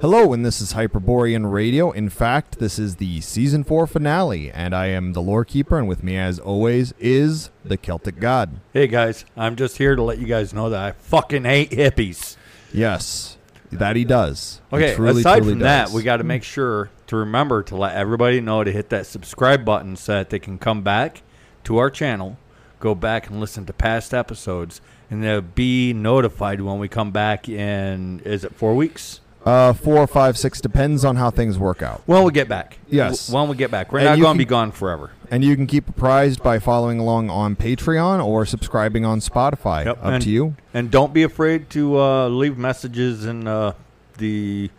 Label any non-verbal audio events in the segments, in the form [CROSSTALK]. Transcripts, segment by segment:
Hello, and this is Hyperborean Radio. In fact, this is the season four finale, and I am the lore keeper, and with me, as always, is the Celtic God. Hey guys, I'm just here to let you guys know that I fucking hate hippies. Yes, that he does. Okay, truly, aside truly from that, we got to make sure to remember to let everybody know to hit that subscribe button so that they can come back to our channel, go back and listen to past episodes, and they'll be notified when we come back in, is it four weeks? Uh, four, five, six depends on how things work out. When we get back. Yes. When we get back. We're And not going to be gone forever. And you can keep apprised by following along on Patreon or subscribing on Spotify. Yep, Up and- to you. And don't be afraid to uh, leave messages in uh, the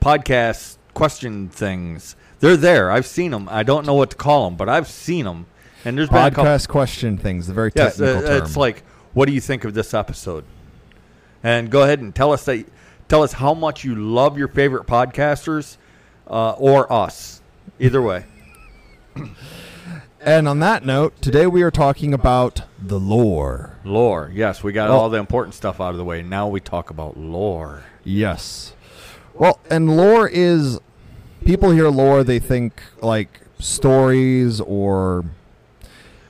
podcast question things. They're there. I've seen them. I don't know what to call them, but I've seen them. And there's been. Podcast question things, the very Yes, technical uh, term. it's like, what do you think of this episode? And go ahead and tell us that. Tell us how much you love your favorite podcasters, uh, or us. Either way. and on that note, today we are talking about the lore. Lore. Yes, we got Well- all the important stuff out of the way. Now we talk about lore. Yes. Well, and lore is people hear lore, they think like stories or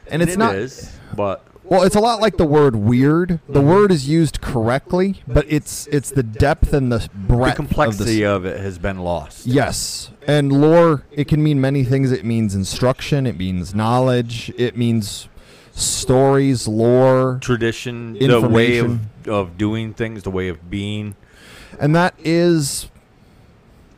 and it's it not is, but well, it's a lot like the word weird. The word is used correctly, but it's it's the depth and the breadth the complexity of of, it has been lost. Yes. And lore it can mean many things. It means instruction, it means knowledge, it means stories, lore, Tradition, the way of, of doing things, the way of being. and that is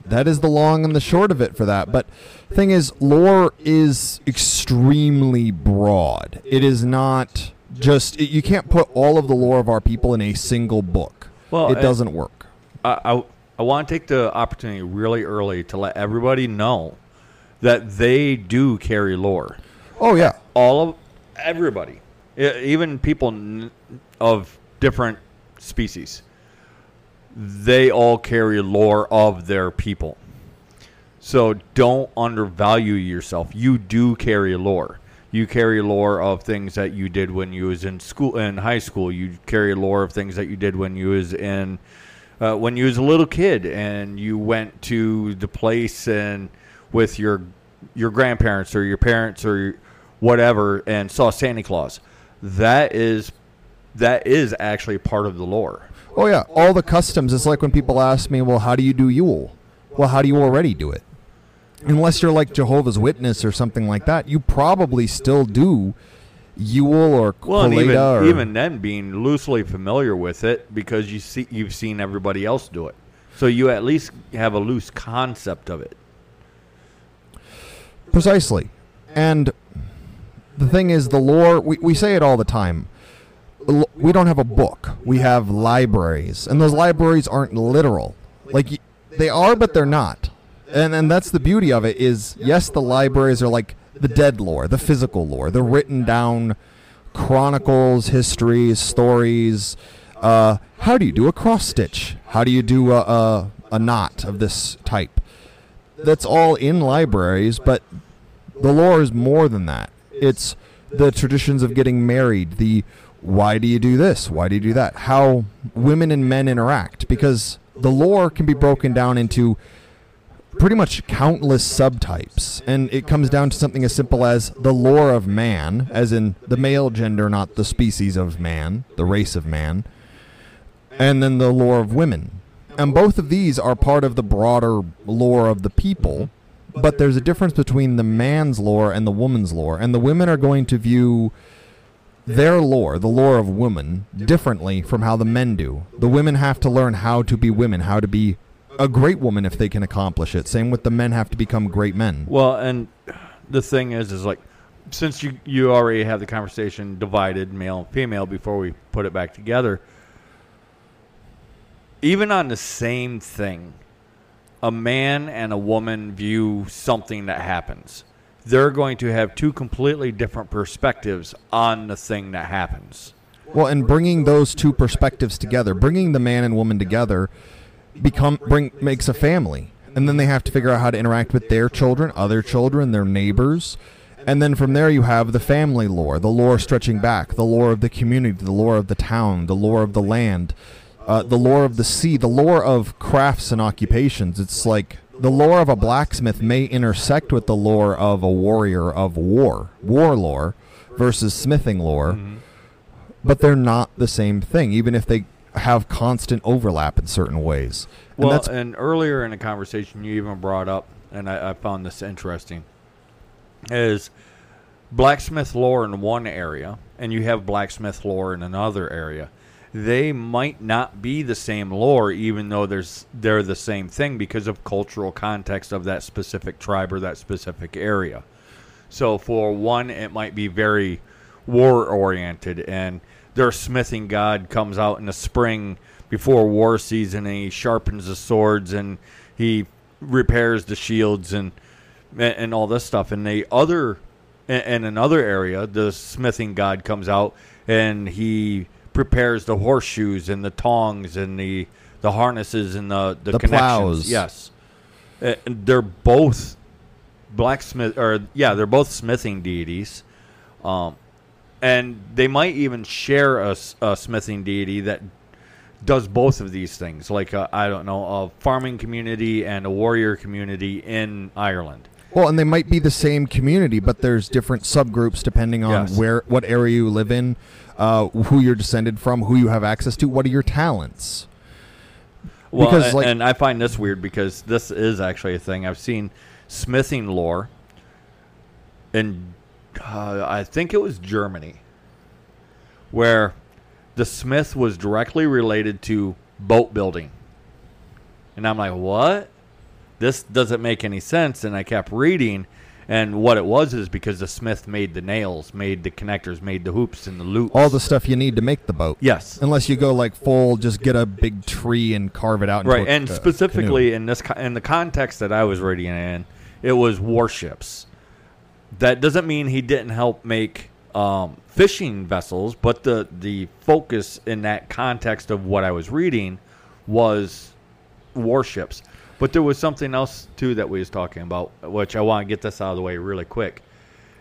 that is the long and the short of it for that but thing is lore is extremely broad it is not just you can't put all of the lore of our people in a single book Well, it uh, doesn't work I, I, I want to take the opportunity really early to let everybody know that they do carry lore. oh yeah All of everybody, even people of different species, they all carry lore of their people. So don't undervalue yourself. You do carry lore. You carry lore of things that you did when you was in school in high school. You carry lore of things that you did when you was in uh, when you was a little kid and you went to the place and with your your grandparents or your parents or whatever and saw Santa Claus. That is that is actually part of the lore. oh yeah all the customs it's like when people ask me well how do you do yule well how do you already do it unless you're like jehovah's witness or something like that you probably still do yule or Well, even or even then being loosely familiar with it because you see you've seen everybody else do it, so you at least have a loose concept of it. Precisely. And the thing is, the lore, we, we say it all the time. We don't have a book, we have libraries. And those libraries aren't literal. Like, they are, but they're not. And, and that's the beauty of it is, yes, the libraries are like the dead lore, the physical lore, the written down chronicles, histories, stories. Uh, how do you do a cross stitch? How do you do a, a, a knot of this type? That's all in libraries, but the lore is more than that. It's the traditions of getting married, the why do you do this? Why do you do that? How women and men interact. Because the lore can be broken down into pretty much countless subtypes. And it comes down to something as simple as the lore of man, as in the male gender, not the species of man, the race of man, and then the lore of women. And both of these are part of the broader lore of the people, but there's a difference between the man's lore and the woman's lore. And the women are going to view their lore, the lore of women, differently from how the men do. The women have to learn how to be women, how to be a great woman if they can accomplish it. Same with the men have to become great men. Well, and the thing is, is like since you you already have the conversation divided male and female before we put it back together. Even on the same thing, a man and a woman view something that happens. They're going to have two completely different perspectives on the thing that happens. Well, and bringing those two perspectives together, bringing the man and woman together, become bring makes a family, and then they have to figure out how to interact with their children, other children, their neighbors, and then from there you have the family lore, the lore stretching back, the lore of the community, the lore of the town, the lore of the land, uh, the lore of the sea, the lore of crafts and occupations. It's like the lore of a blacksmith may intersect with the lore of a warrior of war, war lore, versus smithing lore, Mm-hmm. but they're not the same thing, even if they have constant overlap in certain ways. And Well, that's and earlier in the conversation, you even brought up, and I, I found this interesting, is blacksmith lore in one area, and you have blacksmith lore in another area. They might not be the same lore, even though there's they're the same thing because of cultural context of that specific tribe or that specific area. So for one, it might be very war oriented, and their smithing god comes out in the spring before war season, and he sharpens the swords and he repairs the shields and and, and all this stuff. And the other, in, in another area, the smithing god comes out and he prepares the horseshoes and the tongs and the the harnesses and the the, The connections. plows. Yes, and they're both blacksmith or yeah they're both smithing deities um, and they might even share a smithing deity that does both of these things like uh, i don't know a farming community and a warrior community in ireland Well, and they might be the same community, but there's different subgroups depending on Yes. where, what area you live in, uh, who you're descended from, who you have access to, what are your talents. well Because, a- like- and i find this weird because this is actually a thing i've seen smithing lore in uh, i think it was germany where the smith was directly related to boat building. And I'm like, what? This doesn't make any sense. And I kept reading, and what it was is because the smith made the nails, made the connectors, made the hoops and the loops. All the stuff you need to make the boat. yes, Unless you go like full, just get a big tree and carve it out. Right. a, And specifically canoe. in this in the context that I was reading in, it was warships. That doesn't mean he didn't help make um, fishing vessels, but the the focus in that context of what I was reading was warships. But there was something else too that we was talking about, which I want to get this out of the way really quick.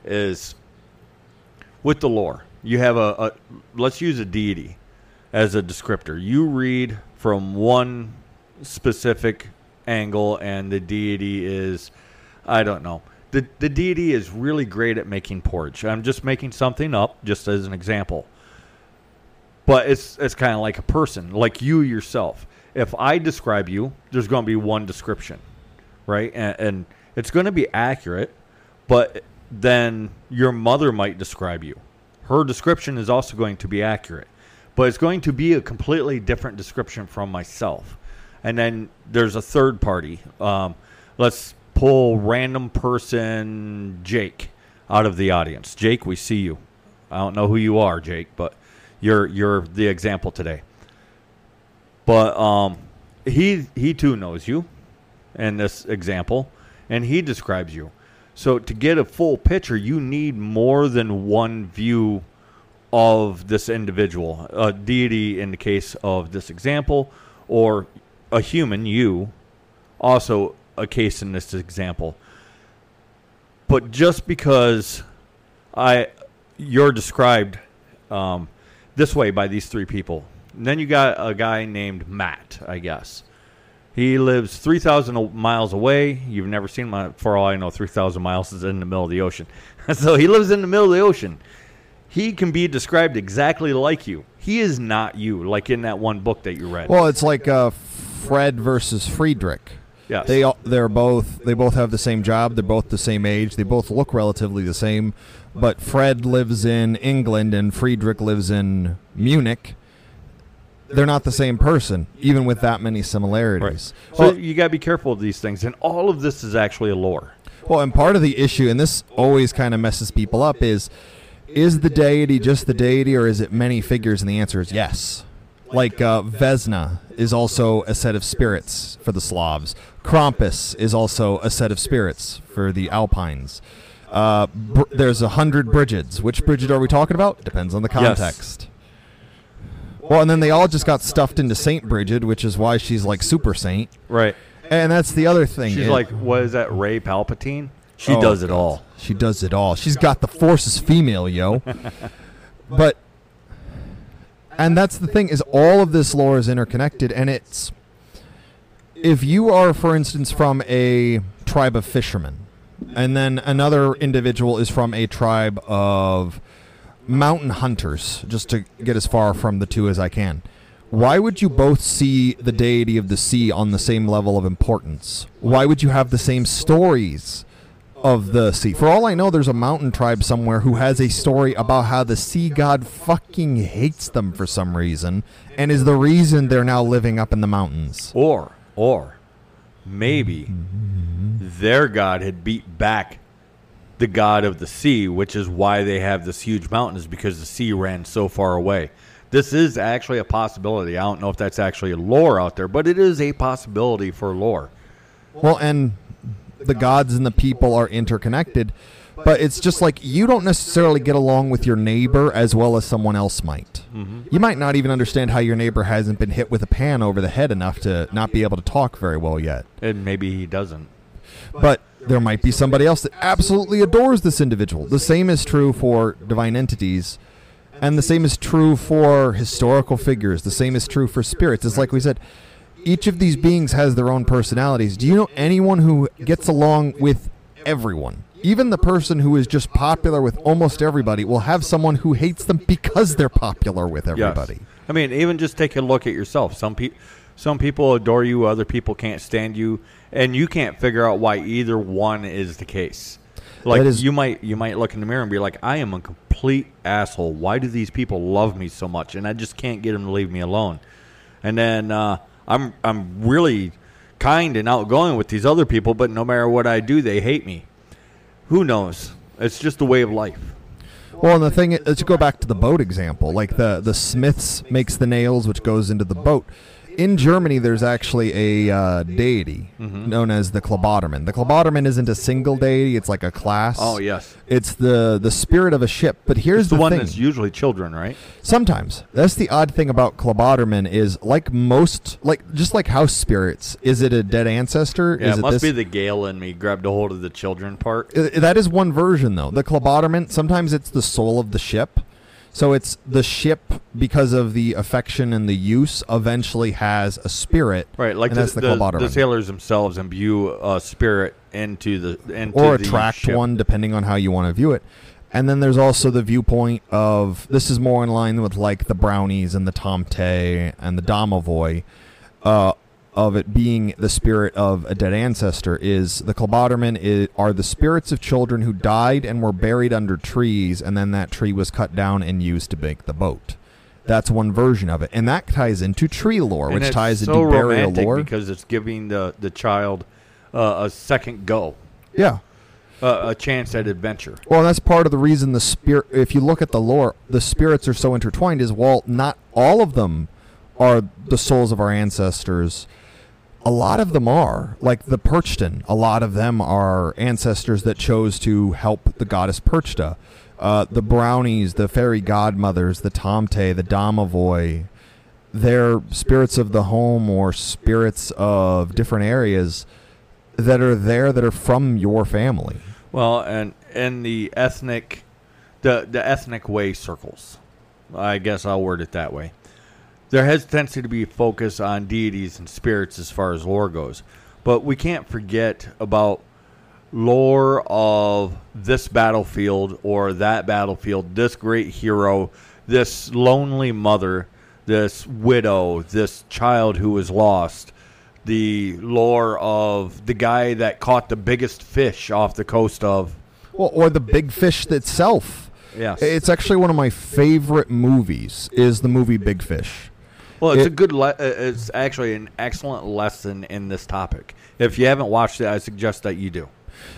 Is with the lore, you have a, a let's use a deity as a descriptor. You read from one specific angle, and the deity is, I don't know. The, the deity is really great at making porridge. I'm just making something up, just as an example. But it's it's kind of like a person, like you yourself. If I describe you, there's going to be one description, right? And, and it's going to be accurate, but then your mother might describe you. Her description is also going to be accurate, but it's going to be a completely different description from myself. And then there's a third party. Um, let's pull random person Jake out of the audience. Jake, we see you. I don't know who you are, Jake, but you're you're the example today. But um, he he too knows you in this example, and he describes you. So to get a full picture, you need more than one view of this individual, a deity in the case of this example, or a human, you, also a case in this example. But just because I you're described um, this way by these three people, and then you got a guy named Matt, I guess. He lives 3,000 miles away. You've never seen him. For all I know, 3,000 miles is in the middle of the ocean. [LAUGHS] so he lives in the middle of the ocean. He can be described exactly like you. He is not you, like in that one book that you read. Well, it's like uh, Fred versus Friedrich. Yes. They all, they're both they both have the same job. They're both the same age. They both look relatively the same, but Fred lives in England and Friedrich lives in Munich. They're not the same person, even with that many similarities. so Well, you got to be careful of these things. And all of this is actually a lore. well, and part of the issue, and this always kind of messes people up, is is the deity just the deity, or is it many figures? And the answer is yes. Like uh, Vesna is also a set of spirits for the Slavs. Krampus is also a set of spirits for the Alpines. Uh, br- there's a hundred Brigids. Which Brigid are we talking about? Depends on the Yes. context. Well, and then they all just got stuffed into Saint Brigid, which is why she's like super saint. Right. And that's the other thing. She's It- like, what is that, Rey Palpatine? She Oh, does it all. She does it all. She's got the forces female, yo. [LAUGHS] but And that's the thing is all of this lore is interconnected and it's if you are for instance from a tribe of fishermen and then another individual is from a tribe of mountain hunters just to get as far from the two as I can. Why would you both see the deity of the sea on the same level of importance? Why would you have the same stories of the sea? For all I know, there's a mountain tribe somewhere who has a story about how the sea god fucking hates them for some reason and is the reason they're now living up in the mountains. Or, or maybe their god had beat back the god of the sea, which is why they have this huge mountain, is because the sea ran so far away. This is actually a possibility. I don't know if that's actually lore out there, but it is a possibility for lore. Well, and the gods and the people are interconnected, but it's just like you don't necessarily get along with your neighbor as well as someone else might. Mm-hmm. You might not even understand how your neighbor hasn't been hit with a pan over the head enough to not be able to talk very well yet. And maybe he doesn't. But there might be somebody else that absolutely adores this individual. The same is true for divine entities, and the same is true for historical figures. The same is true for spirits. It's like we said, each of these beings has their own personalities. Do you know anyone who gets along with everyone? Even the person who is just popular with almost everybody will have someone who hates them because they're popular with Yes. everybody. I mean, even just take a look at yourself. Some people, some people adore you, other people can't stand you, and you can't figure out why either one is the case. Like is- you might you might look in the mirror and be like, I am a complete asshole. Why do these people love me so much? And I just can't get them to leave me alone. And then uh, I'm I'm really kind and outgoing with these other people, but no matter what I do, they hate me. Who knows? It's just a way of life. Well, and the thing is, let's go back to the boat example. Like the the smiths makes the nails, which goes into the boat. In Germany, there's actually a uh, deity Mm-hmm. known as the Klabautermann. The Klabautermann isn't a single deity; it's like a class. Oh yes, It's the the spirit of a ship. But here's it's the, the, one thing: that's usually children, right? sometimes that's the odd thing about Klabautermann is like most, like just like house spirits. Is it a dead ancestor? Yeah, is it must this? be the Gael in me grabbed a hold of the children part. That is one version though the Klabautermann sometimes it's the soul of the ship so it's the ship because of the affection and the use eventually has a spirit Right, like and the, that's the, the, the sailors themselves imbue a spirit into the into or attract ship. one depending on how you want to view it. And then there's also the viewpoint of this is more in line with like the brownies and the tomte and the domovoy. Uh, of it being the spirit of a dead ancestor is the Klabautermann i are the spirits of children who died and were buried under trees and then that tree was cut down and used to make the boat that's one version of it and that ties into tree lore And which ties so into burial lore because it's giving the the child uh, a second go, yeah uh, a chance at adventure. Well, that's part of the reason the spirit. If you look at the lore, the spirits are so intertwined. Is while not all of them are the souls of our ancestors, a lot of them are. Like the Perchten, a lot of them are ancestors that chose to help the goddess Perchta. Uh, the Brownies, the fairy godmothers, the Tomte, the Domovoy, they're spirits of the home or spirits of different areas that are there that are from your family. Well, and and the ethnic, the the ethnic way circles. I guess I'll word it that way. There has tendency to be focus on deities and spirits as far as lore goes, but we can't forget about lore of this battlefield or that battlefield, this great hero, this lonely mother, this widow, this child who was lost, the lore of the guy that caught the biggest fish off the coast of. Well, or the Big Fish itself. Yes. It's actually one of my favorite movies. Is the movie Big Fish? Well, it's it- a good. Le- uh, it's actually an excellent lesson in this topic. If you haven't watched it, I suggest that you do.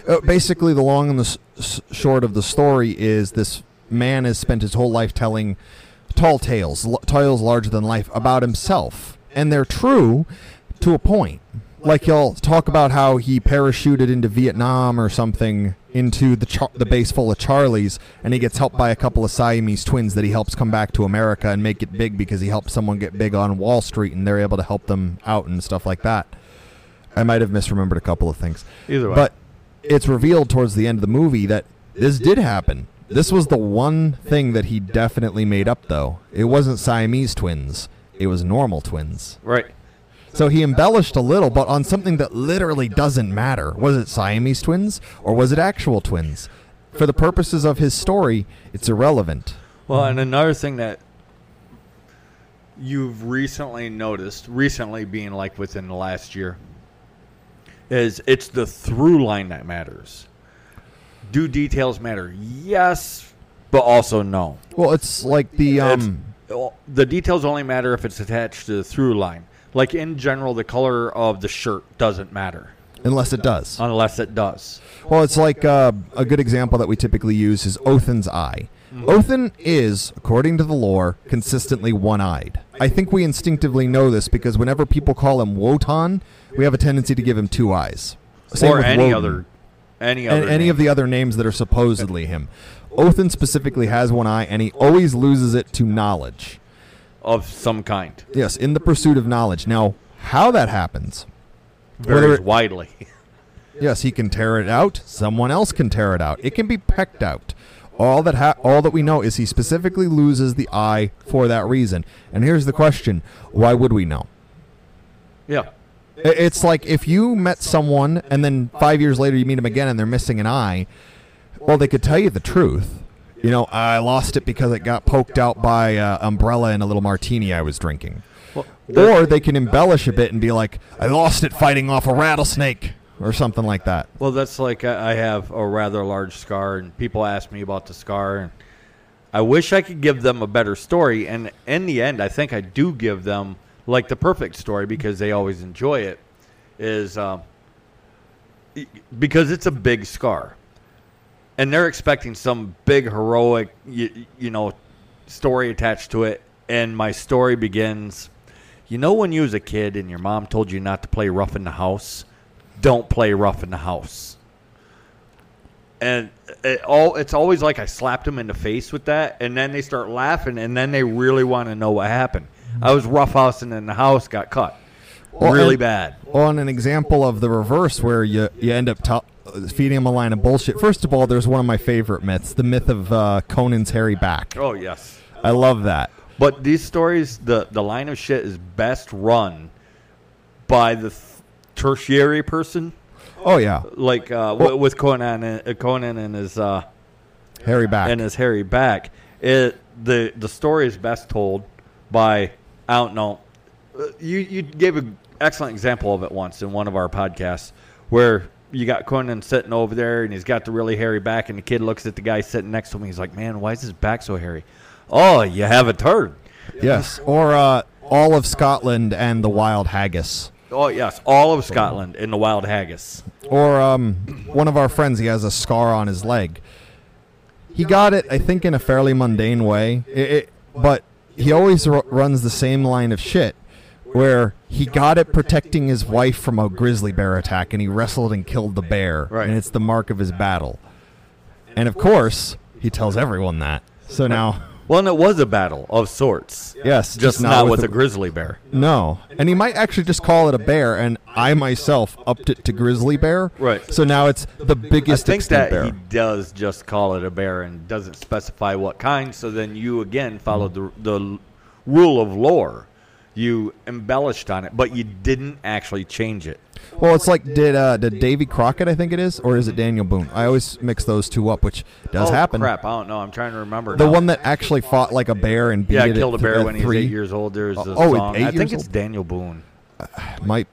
Uh, basically, the long and the s- s- short of the story is this man has spent his whole life telling tall tales, l- tales larger than life about himself, and they're true to a point. Like he'll talk about how he parachuted into Vietnam or something into the char- the base full of Charlies, and he gets helped by a couple of Siamese twins that he helps come back to America and make it big because he helped someone get big on Wall Street, and they're able to help them out and stuff like that. I might have misremembered a couple of things. Either way, But it's revealed towards the end of the movie that this did happen. This was the one thing that he definitely made up, though. It wasn't Siamese twins, it was normal twins. Right. So he embellished a little, but on something that literally doesn't matter. Was it Siamese twins or was it actual twins? For the purposes of his story, it's irrelevant. Well, and another thing that you've recently noticed, recently being like within the last year, is it's the through line that matters. Do details matter? Yes, but also no. Well, it's like the It's- um the details only matter if it's attached to the through line. Like in general, the color of the shirt doesn't matter unless it does. unless it does. Well, it's like uh, a good example that we typically use is Othin's eye. Othin is, according to the lore, consistently one-eyed. I think we instinctively know this because whenever people call him Wotan, we have a tendency to give him two eyes. Same or with any Woden. other, any and other, any of the other names that are supposedly him. Othin specifically has one eye, and he always loses it to knowledge. Of some kind Yes, in the pursuit of knowledge. Now, how that happens? varies it- widely. [LAUGHS] Yes, he can tear it out. Someone else can tear it out. It can be pecked out. All that ha- all that we know is he specifically loses the eye for that reason. And here's the question: Why would we know? yeah. It's like if you met someone and then five years later you meet them again and they're missing an eye. Well, they could tell you the truth. You know, I lost it because it got poked out by uh, umbrella and a little martini I was drinking. Well, Or they can embellish a bit and be like, I lost it fighting off a rattlesnake or something like that. Well, that's like I I have a rather large scar, and people ask me about the scar, and I wish I could give them a better story. And in the end, I think I do give them like the perfect story because they always enjoy it. Is um, because it's a big scar, and they're expecting some big heroic, you, you know, story attached to it. And my story begins. You know, when you was a kid and your mom told you not to play rough in the house, don't play rough in the house. And it all it's always like I slapped them in the face with that, and then they start laughing, and then they really want to know what happened. Mm-hmm. I was roughhousing in the house, got cut, really bad. on an example of the reverse where you, you end up to- feeding him a line of bullshit. First of all, there's one of my favorite myths, the myth of uh, Conan's hairy back. Oh yes, I love that. but these stories, the the line of shit is best run by the th- tertiary person, Oh yeah, like uh, wi- with Conan, and, uh, Conan and his. Uh, hairy back. and his hairy back. It the the story is best told by I don't know. uh, You you gave an excellent example of it once in one of our podcasts where you got Conan sitting over there and he's got the really hairy back and the kid looks at the guy sitting next to him. He's like, "Man, why is his back so hairy?" Oh, you have a turd. yes, or uh, all of Scotland and the wild haggis. Oh yes, all of Scotland and the wild haggis. Or um, one of our friends, he has a scar on his leg. He got it, I think, in a fairly mundane way. It, it, but he always r- runs the same line of shit, where he got it protecting his wife from a grizzly bear attack, and he wrestled and killed the bear, Right. and it's the mark of his battle. And of course, he tells everyone that. So now, Well, and it was a battle of sorts. yes, Just, not, with a grizzly bear. No, and he might actually just call it a bear, and I myself upped it to grizzly bear. Right. So now it's the I biggest think extinct that bear. he does just call it a bear and doesn't specify what kind. So then you again follow the the rule of lore. You embellished on it, but you didn't actually change it. Well, it's like did uh, did Davy Crockett, I think it is, or is it Daniel Boone? I always mix those two up, which does oh, happen. Crap, I don't know. I'm trying to remember. The now. one that actually fought like a bear and beat yeah, it killed a bear when he was eight years old. There's a Oh, song. I think it's old? Daniel Boone. might.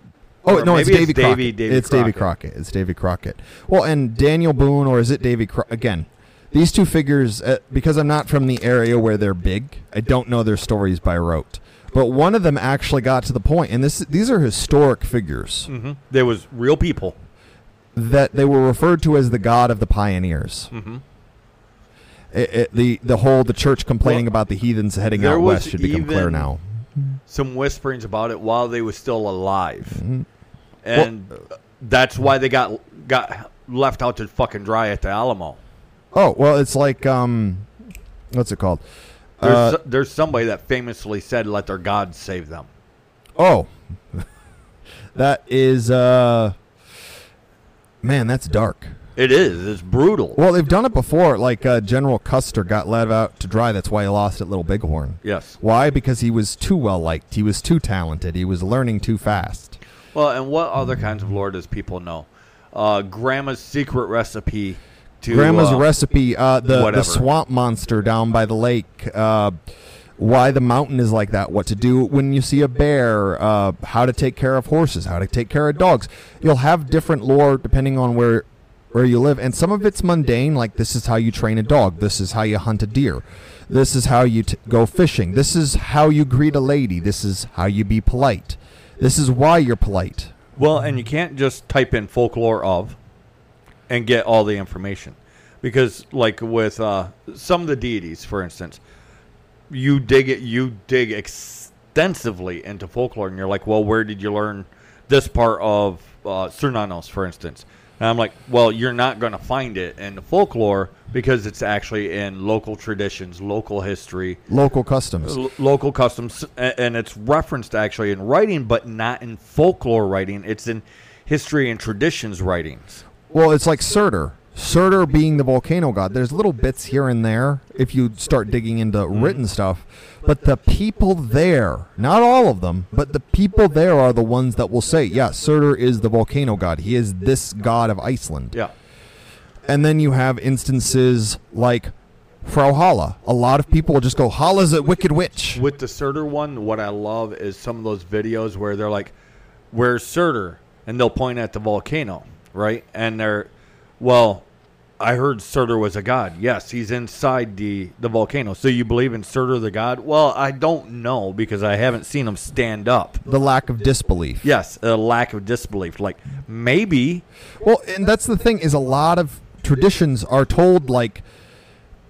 Oh Or no, it's Davy Crockett. It's Davy Crockett. Crockett. It's Davy Crockett. Well, and Daniel Boone, or is it Davy Cro- again? These two figures, uh, because I'm not from the area where they're big, I don't know their stories by rote. But one of them actually got to the point, and this these are historic figures Mm-hmm. There was real people. that they were referred to as the god of the pioneers. Mm-hmm. It, it, the the whole the church complaining Well, about the heathens heading out west should become clear now. Some whisperings about it while they were still alive, Mm-hmm. and that's why they got got left out to fucking dry at the Alamo. Oh well, it's like um, what's it called? There's, Uh, there's somebody that famously said, "Let their God save them." oh, [LAUGHS] that is uh, man, that's dark. It is. It's brutal. Well, they've done it before. Like uh, General Custer got let out to dry. That's why he lost at Little Bighorn. yes. Why? Because he was too well liked. He was too talented. He was learning too fast. Well, and what other kinds of lore does people know? Uh, grandma's secret recipe to Grandma's uh, recipe, uh, the, the swamp monster down by the lake, uh, why the mountain is like that, what to do when you see a bear, uh, how to take care of horses, how to take care of dogs. You'll have different lore depending on where where you live, and some of it's mundane, like this is how you train a dog, this is how you hunt a deer, this is how you t- go fishing, this is how you greet a lady, this is how you be polite, this is why you're polite. Well, and you can't just type in folklore of and get all the information. Because like with uh, some of the deities, for instance, you dig it you dig extensively into folklore and you're like, Well, where did you learn this part of uh Cernunnos, for instance? And I'm like, Well, you're not gonna find it in the folklore because it's actually in local traditions, local history, Local customs. L- local customs, and it's referenced actually in writing, but not in folklore writing. It's in history and traditions writings. Well, it's like Surtur. Surtur being the volcano god. There's little bits here and there if you start digging into Mm-hmm. written stuff. But the people there, not all of them, but the people there are the ones that will say, yeah, Surtur is the volcano god. He is this god of Iceland. Yeah, And then you have instances like Frau Halla. A lot of people will just go, Halla's a wicked witch. with the Surtur one, what I love is some of those videos where they're like, "Where's Surtur?" and they'll point at the volcano, right? And they're, well, I heard Surtur was a god. Yes, he's inside the the volcano. So you believe in Surtur the god? Well, I don't know because I haven't seen him stand up. The lack of disbelief. Yes, a lack of disbelief. Like maybe Well, and that's the thing is a lot of traditions are told like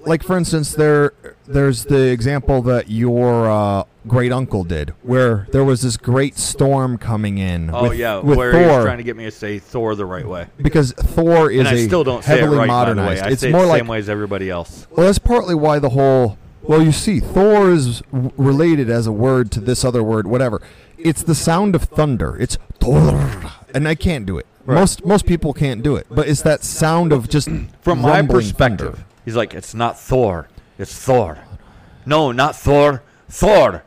like for instance there there's the example that your uh, great uncle did where there was this great storm coming in Oh with, yeah, with where Thor he's trying to get me to say Thor the right way, because Thor is and I still don't say it heavily right. modernized. By the way, I it's say more it the like same way as everybody else. well that's partly why the whole well you see Thor is related as a word to this other word whatever. It's the sound of thunder. It's Thor [LAUGHS] and I can't do it. Right. Most most people can't do it, but it's that sound of just [CLEARS THROAT] From my perspective, thunder. he's like, it's not Thor, it's Thor. No, not Thor, Thor.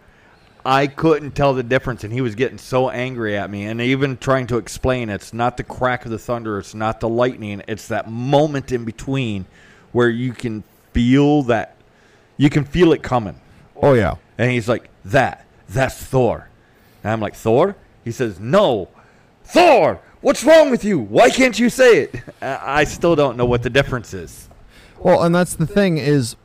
I couldn't tell the difference, and he was getting so angry at me, and even trying to explain it's not the crack of the thunder, it's not the lightning, it's that moment in between where you can feel that, you can feel it coming. Oh yeah. And he's like, that, that's Thor. And I'm like, Thor? He says, no, Thor. What's wrong with you? Why can't you say it? [LAUGHS] I still don't know what the difference is. Well, and that's the thing is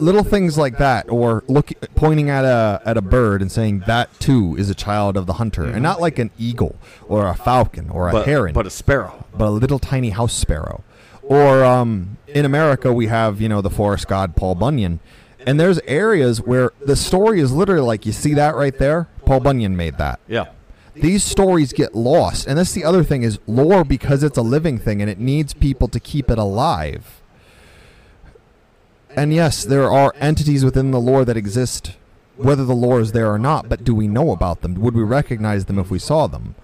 little things like that or look pointing at a at a bird and saying that too is a child of the hunter and not like an eagle or a falcon or a But, heron but a sparrow. but a little tiny house sparrow or um, in America we have you know the forest god Paul Bunyan and there's areas where the story is literally like you see that right there Paul Bunyan made that Yeah. these stories get lost and that's the other thing is lore because it's a living thing and it needs people to keep it alive and yes there are entities within the lore that exist whether the lore is there or not but do we know about them? Would we recognize them if we saw them?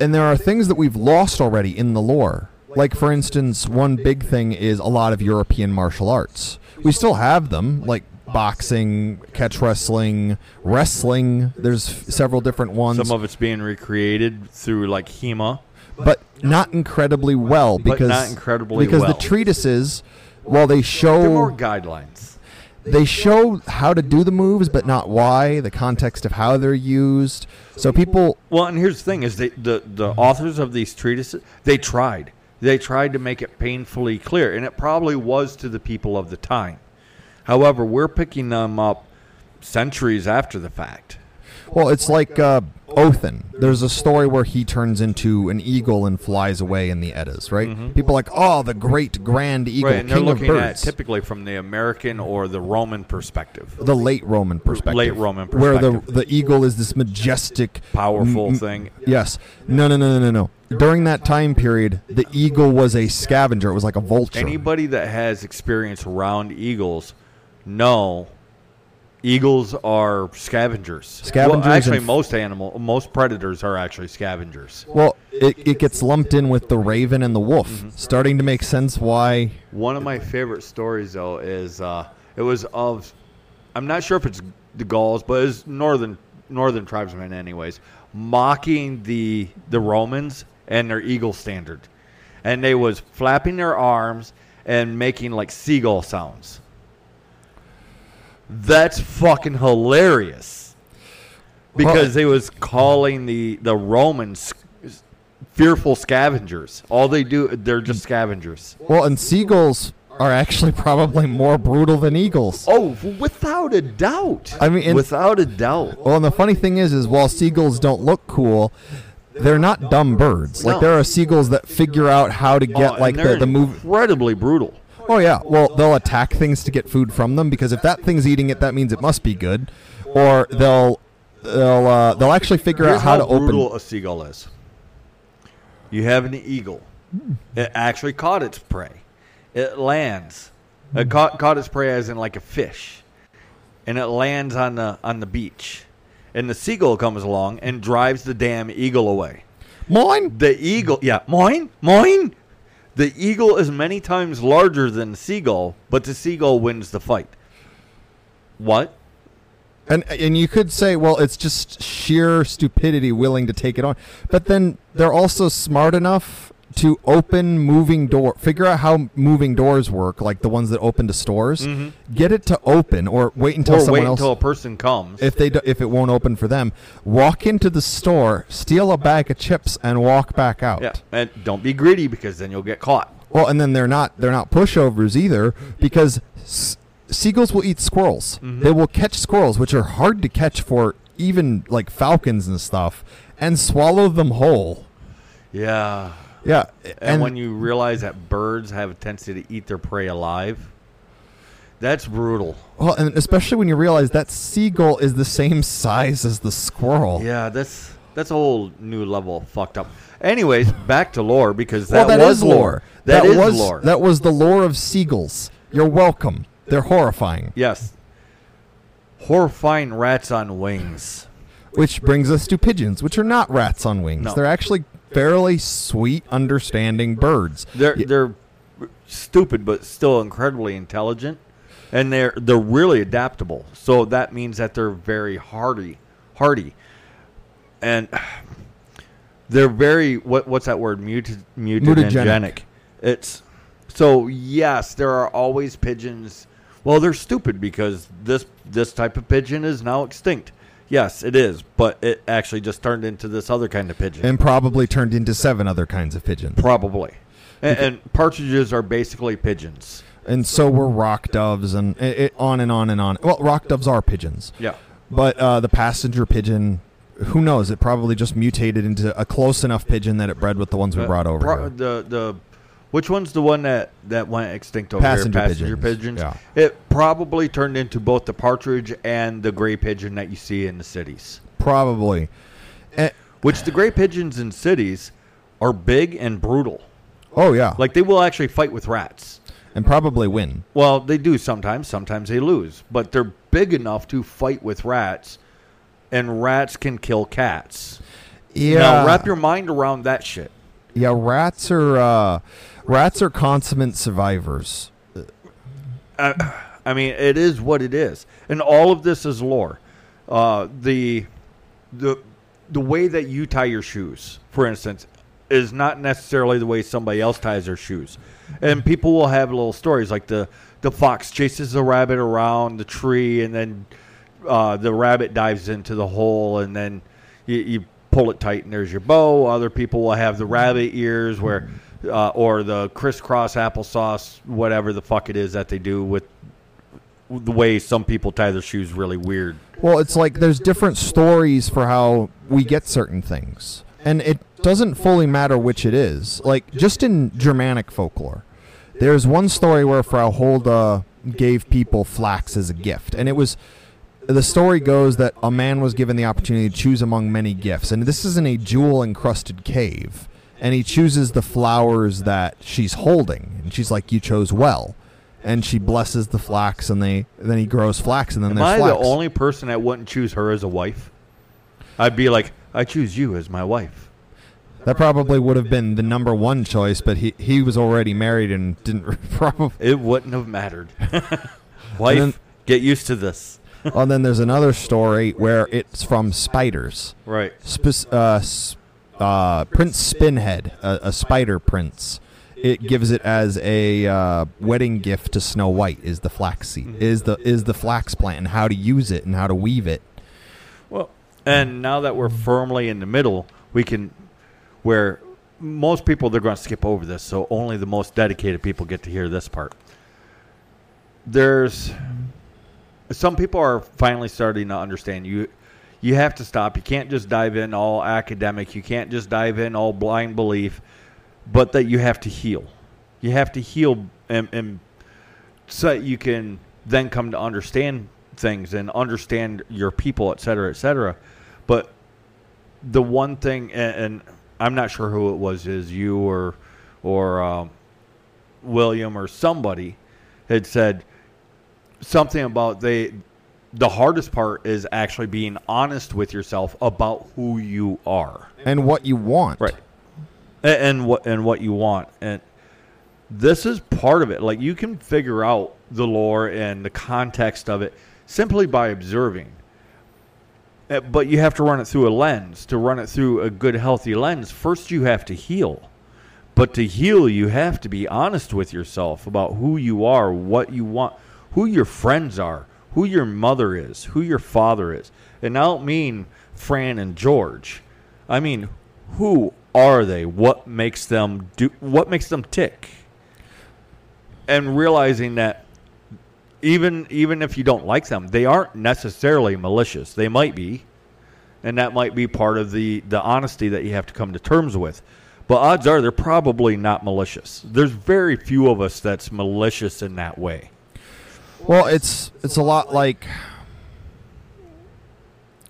And there are things that we've lost already in the lore. Like for instance one big thing is a lot of european martial arts. We still have them like boxing catch wrestling wrestling. There's f- several different ones. Some of it's being recreated through like HEMA. but not incredibly well because not incredibly because well. the treatises while they They're more show guidelines. they show how to do the moves but not why the context of how they're used so people Well, and here's the thing: is they, the the authors of these treatises they tried. They tried to make it painfully clear, and it probably was to the people of the time. However, we're picking them up centuries after the fact. well it's like uh, Othin there's a story where he turns into an eagle and flies away in the Eddas right people are like oh the great grand eagle Mm-hmm. Right, king of looking at birds typically from the American or the Roman perspective. the late Roman perspective Late Roman perspective, where the the eagle is this majestic Powerful m- thing. Yes. No, no, no, no, no, no. During that time period, the eagle was a scavenger. It was like a vulture. Anybody that has experience around eagles know Eagles are scavengers. Scavengers Well, actually, and- most animal, most predators are actually scavengers. Well, it, it gets lumped in with the raven and the wolf, Mm-hmm. starting to make sense why. One of my favorite stories, though, is uh, it was of. I'm not sure if it's the Gauls, but it's northern northern tribesmen, anyways, mocking the the Romans and their eagle standard, and they was flapping their arms and making like seagull sounds. That's fucking hilarious. Because Well- they was calling the the Romans fearful scavengers. All they do, they're just scavengers. Well, and seagulls are actually probably more brutal than eagles. Oh, without a doubt. I mean, without a doubt. Well, and the funny thing is, is while seagulls don't look cool, they're not dumb birds. Like there are seagulls that figure out how to Oh, get and like the, the move. incredibly brutal. Oh yeah. Well, they'll attack things to get food from them because if that thing's eating it, that means it must be good. Or they'll they'll uh, they'll actually figure Here's out how, to brutal open. a seagull is. You have an eagle. It actually caught its prey. It lands. It caught, caught its prey as in like a fish, and it lands on the on the beach. And the seagull comes along and drives the damn eagle away. Mine. The eagle, yeah, mine, mine. The eagle is many times larger than the seagull, but the seagull wins the fight. What? And and you could say, well, it's just sheer stupidity willing to take it on. But then they're also smart enough to open moving door, figure out how moving doors work, like the ones that open to stores. Get it to open, or wait until or someone wait else. until a person comes. if they do, if it won't open for them, walk into the store, steal a bag of chips, and walk back out. yeah, and don't be greedy because then you'll get caught. Well, and then they're not they're not pushovers either because s- seagulls will eat squirrels. Mm-hmm. They will catch squirrels, which are hard to catch for even like falcons and stuff, and swallow them whole. Yeah. Yeah, And, when you realize that birds have a tendency to eat their prey alive, that's brutal. well, and especially when you realize that seagull is the same size as the squirrel. Yeah, that's that's a whole new level fucked up. Anyways, back to lore because well, that, that was is lore. That is was lore. that was the lore of seagulls. You're welcome. They're horrifying. yes. Horrifying rats on wings. Which brings us to pigeons, which are not rats on wings. No. They're actually fairly sweet, understanding birds. They're they're stupid but still incredibly intelligent, and they're they're really adaptable. So that means that they're very hardy, hardy, and [SIGHS] they're very what what's that word? Muta, mutagenic. Mutagenic. It's so yes, there are always pigeons. Well, they're stupid because this this type of pigeon is now extinct. Yes, it is, but it actually just turned into this other kind of pigeon. and probably turned into seven other kinds of pigeons. Probably. And, and partridges are basically pigeons. And so were rock doves, and it, it, on and on and on. Well, rock doves are pigeons, Yeah. but uh, the passenger pigeon, who knows? It probably just mutated into a close enough pigeon that it bred with the ones we brought over. Pro- the the which one's the one that that went extinct over Passenger here? Passenger pigeons, pigeons. yeah. It probably turned into both the partridge and the gray pigeon that you see in the cities. Probably. Eh, Which the gray pigeons in cities are big and brutal. oh yeah, Like they will actually fight with rats. and probably win. Well, they do sometimes. Sometimes they lose, but they're big enough to fight with rats, and rats can kill cats. Yeah. Now wrap your mind around that shit. Yeah, rats are uh, rats are consummate survivors. Uh, I mean, it is what it is, and all of this is lore. Uh, the the the way that you tie your shoes, for instance, is not necessarily the way somebody else ties their shoes, and people will have little stories like the the fox chases the rabbit around the tree, and then uh, the rabbit dives into the hole, and then you, you pull it tight, and there's your bow. Other people will have the rabbit ears, where uh, or the crisscross applesauce, whatever the fuck it is that they do with the way some people tie their shoes really weird. Well, it's like there's different stories for how we get certain things. And it doesn't fully matter which it is. Like, just in Germanic folklore, there's one story where Frau Holda gave people flax as a gift. And it was. The story goes that a man was given the opportunity to choose among many gifts. And this is in a jewel encrusted cave. And he chooses the flowers that she's holding. And she's like, You chose well. and she blesses the flax, and they then he grows flax, and then Am there's I flax. the only person that wouldn't choose her as a wife? I'd be like, I choose you as my wife. that probably would have been the number one choice, but he he was already married and didn't [LAUGHS] probably. It wouldn't have mattered. [LAUGHS] [LAUGHS] wife, then- get used to this. well, then there's another story where it's from spiders. Right. Sp- uh, uh, Prince Spinhead, a, a spider prince. It gives it as a uh, wedding gift to Snow White. Is the flaxseed is the is the flax plant and how to use it and how to weave it. Well, and now that we're firmly in the middle, we can, where most people they're going to skip over this, so only the most dedicated people get to hear this part. There's some people are finally starting to understand you. You have to stop. You can't just dive in all academic. You can't just dive in all blind belief, but that you have to heal. You have to heal and, and so that you can then come to understand things and understand your people, et cetera, et cetera. But the one thing, and, and I'm not sure who it was, is you or or um, William or somebody had said something about they. The hardest part is actually being honest with yourself about who you are. And what you want. right. And, and what and what you want. And this is part of it. Like you can figure out the lore and the context of it simply by observing. Uh, but you have to run it through a lens. To run it through a good healthy lens first you have to heal. But to heal you have to be honest with yourself about who you are what you want who your friends are who your mother is who your father is. And i don't mean fran and george. I mean who are they? What makes them do what makes them tick? And realizing that even even if you don't like them they aren't necessarily malicious. They might be. And that might be part of the the honesty that you have to come to terms with. But odds are they're probably not malicious. There's very few of us that's malicious in that way Well, it's it's a lot like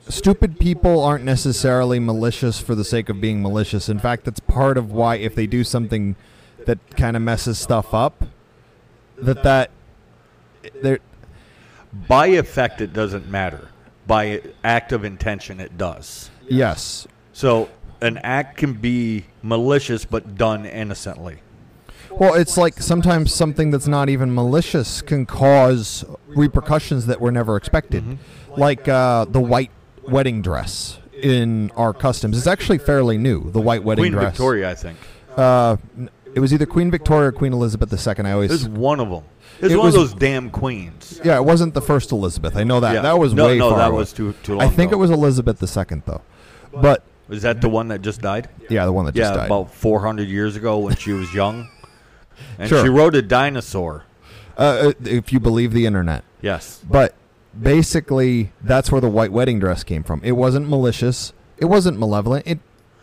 stupid people aren't necessarily malicious for the sake of being malicious. In fact, that's part of why if they do something that kind of messes stuff up, that that they're by effect it doesn't matter by act of intention it does yes. so an act can be malicious but done innocently Well, it's like sometimes something that's not even malicious can cause repercussions that were never expected. Like uh, the white wedding dress in our customs. It's actually fairly new. The white wedding queen dress. Queen Victoria i think Uh, it was either Queen Victoria or Queen Elizabeth II. I It always. was one of them. It was It one was- of those damn queens. yeah, it wasn't the first Elizabeth. I know that. Yeah. That was no, way no, far that away. was too too long. I think ago. it was Elizabeth II though. But Was that the one that just died? yeah, the one that just yeah, died. about 400 years ago when she was young. [LAUGHS] And Sure. she rode a dinosaur. uh, uh, if you believe the internet. Yes. But basically, that's where the white wedding dress came from. It wasn't malicious. It wasn't malevolent. It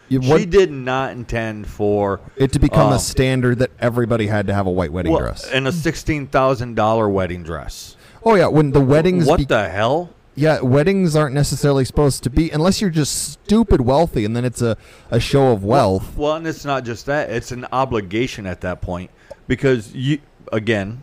it, She did not intend for it to become um, a standard that everybody had to have a white wedding well, dress. and a $16,000 wedding dress. oh yeah, when the weddings What be- the hell? yeah, weddings aren't necessarily supposed to be unless you're just stupid wealthy and then it's a, a show of wealth. Well, and it's not just that; it's an obligation at that point because you, again,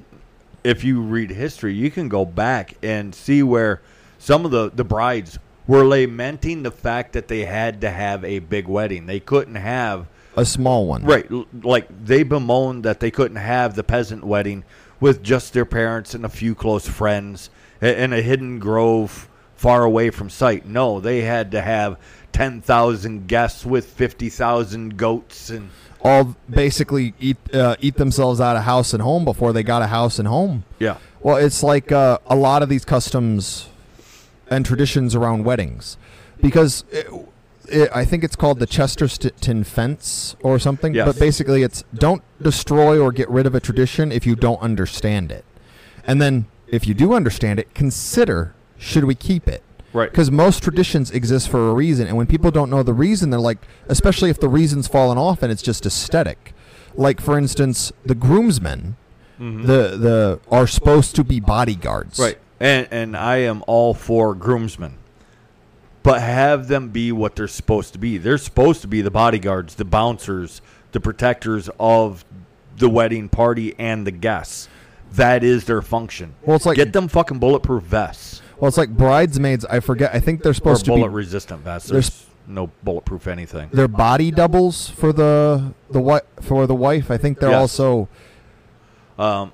if you read history, you can go back and see where some of the the brides were lamenting the fact that they had to have a big wedding. They couldn't have A small one. right, like they bemoaned that they couldn't have the peasant wedding with just their parents and a few close friends in a hidden grove far away from sight. No, they had to have ten thousand guests with fifty thousand goats and. All basically eat uh, eat themselves out of house and home before they got a house and home. Yeah. Well, it's like uh, a lot of these customs and traditions around weddings, because it, it, I think it's called the Chesterton fence or something. Yes. But basically, it's don't destroy or get rid of a tradition if you don't understand it, and then if you do understand it, consider should we keep it. Right. Because most traditions exist for a reason, and when people don't know the reason, they're like, especially if the reason's fallen off and it's just aesthetic. Like for instance, the groomsmen, mm-hmm. the the are supposed to be bodyguards. Right. And and I am all for groomsmen. But have them be what they're supposed to be. They're supposed to be the bodyguards, the bouncers, the protectors of the wedding party and the guests. That is their function. Well, it's like- get them fucking bulletproof vests Well, it's like bridesmaids. I forget. I think they're supposed to be. bullet resistant vests. there's- no bulletproof anything. they're body doubles for the the wi- for the wife. I think they're Yes. also Um,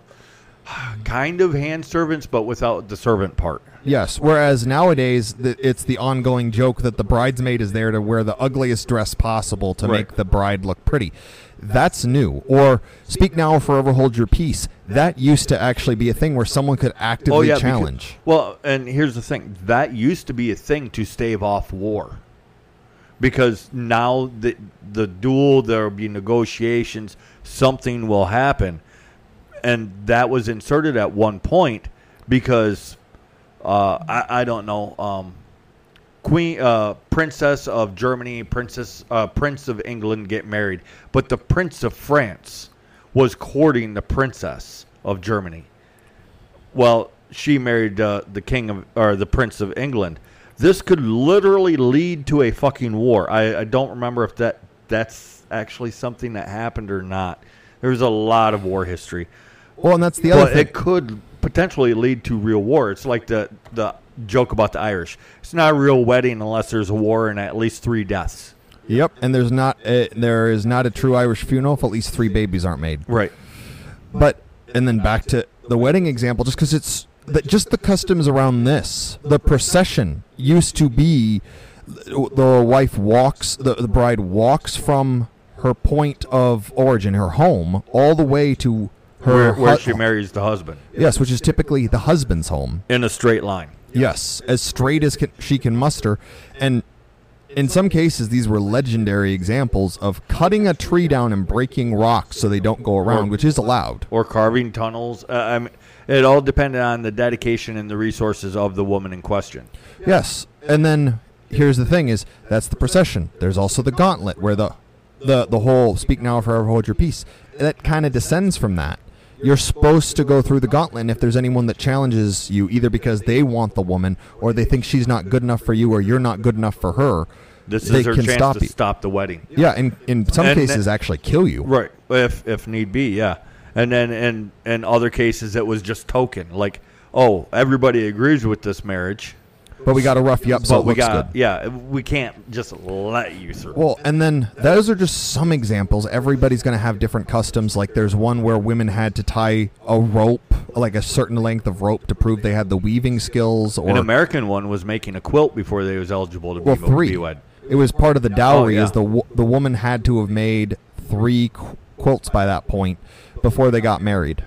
kind of hand servants, but without the servant part. yes. Whereas nowadays the, it's the ongoing joke that the bridesmaid is there to wear the ugliest dress possible to Right. make the bride look pretty. That's new. Or speak now or forever hold your peace. That used to actually be a thing where someone could actively because- challenge. well, and here's the thing: that used to be a thing to stave off war, because now the the duel there will be negotiations, something will happen, and that was inserted at one point because uh, I, I don't know. Um, Queen, uh, Princess of Germany, Princess, uh, Prince of England get married, but the Prince of France was courting the Princess of Germany. Well, she married uh, the King of or the Prince of England. This could literally lead to a fucking war. I, I don't remember if that that's actually something that happened or not. There's a lot of war history, Well, and that's the other but thing. it could potentially lead to real war. It's like the the joke about the Irish. It's not a real wedding unless there's a war and at least three deaths. Yep, and there's not a, there is not a true Irish funeral if at least three babies aren't made. Right. But and then back to the wedding example, just because it's that just the customs around this. The procession used to be the wife walks, the, the bride walks from her point of origin, her home, all the way to Where, where she marries the husband Yes, which is typically the husband's home. in a straight line. Yes, as straight as can, she can muster. And in some cases, these were legendary examples of cutting a tree down and breaking rocks so they don't go around, Or- which is allowed. or carving tunnels. Uh, I mean, it all depended on the dedication and the resources of the woman in question. Yes, and then here's the thing: is that's the procession. There's also the gauntlet, where the the the whole "speak now or forever hold your peace." That kind of descends from that. You're supposed to go through the gauntlet, and if there's anyone that challenges you, either because they want the woman or they think she's not good enough for you, or you're not good enough for her, This they is her can chance stop to you. stop the wedding. Yeah, and in some And cases, that- actually kill you. Right, if if need be, yeah. And then in in other cases, it was just token, like, oh, everybody agrees with this marriage, But we got to rough you up so but it we looks got good. yeah, we can't just let you through. Well, and then those are just some examples. Everybody's going to have different customs. Like there's one where women had to tie a rope, like a certain length of rope, to prove they had the weaving skills. Or An American one was making a quilt before they was eligible to well, be, three. be wed. It was part of the oh, dowry. Oh, yeah. Is the the woman had to have made three qu- quilts by that point before they got married.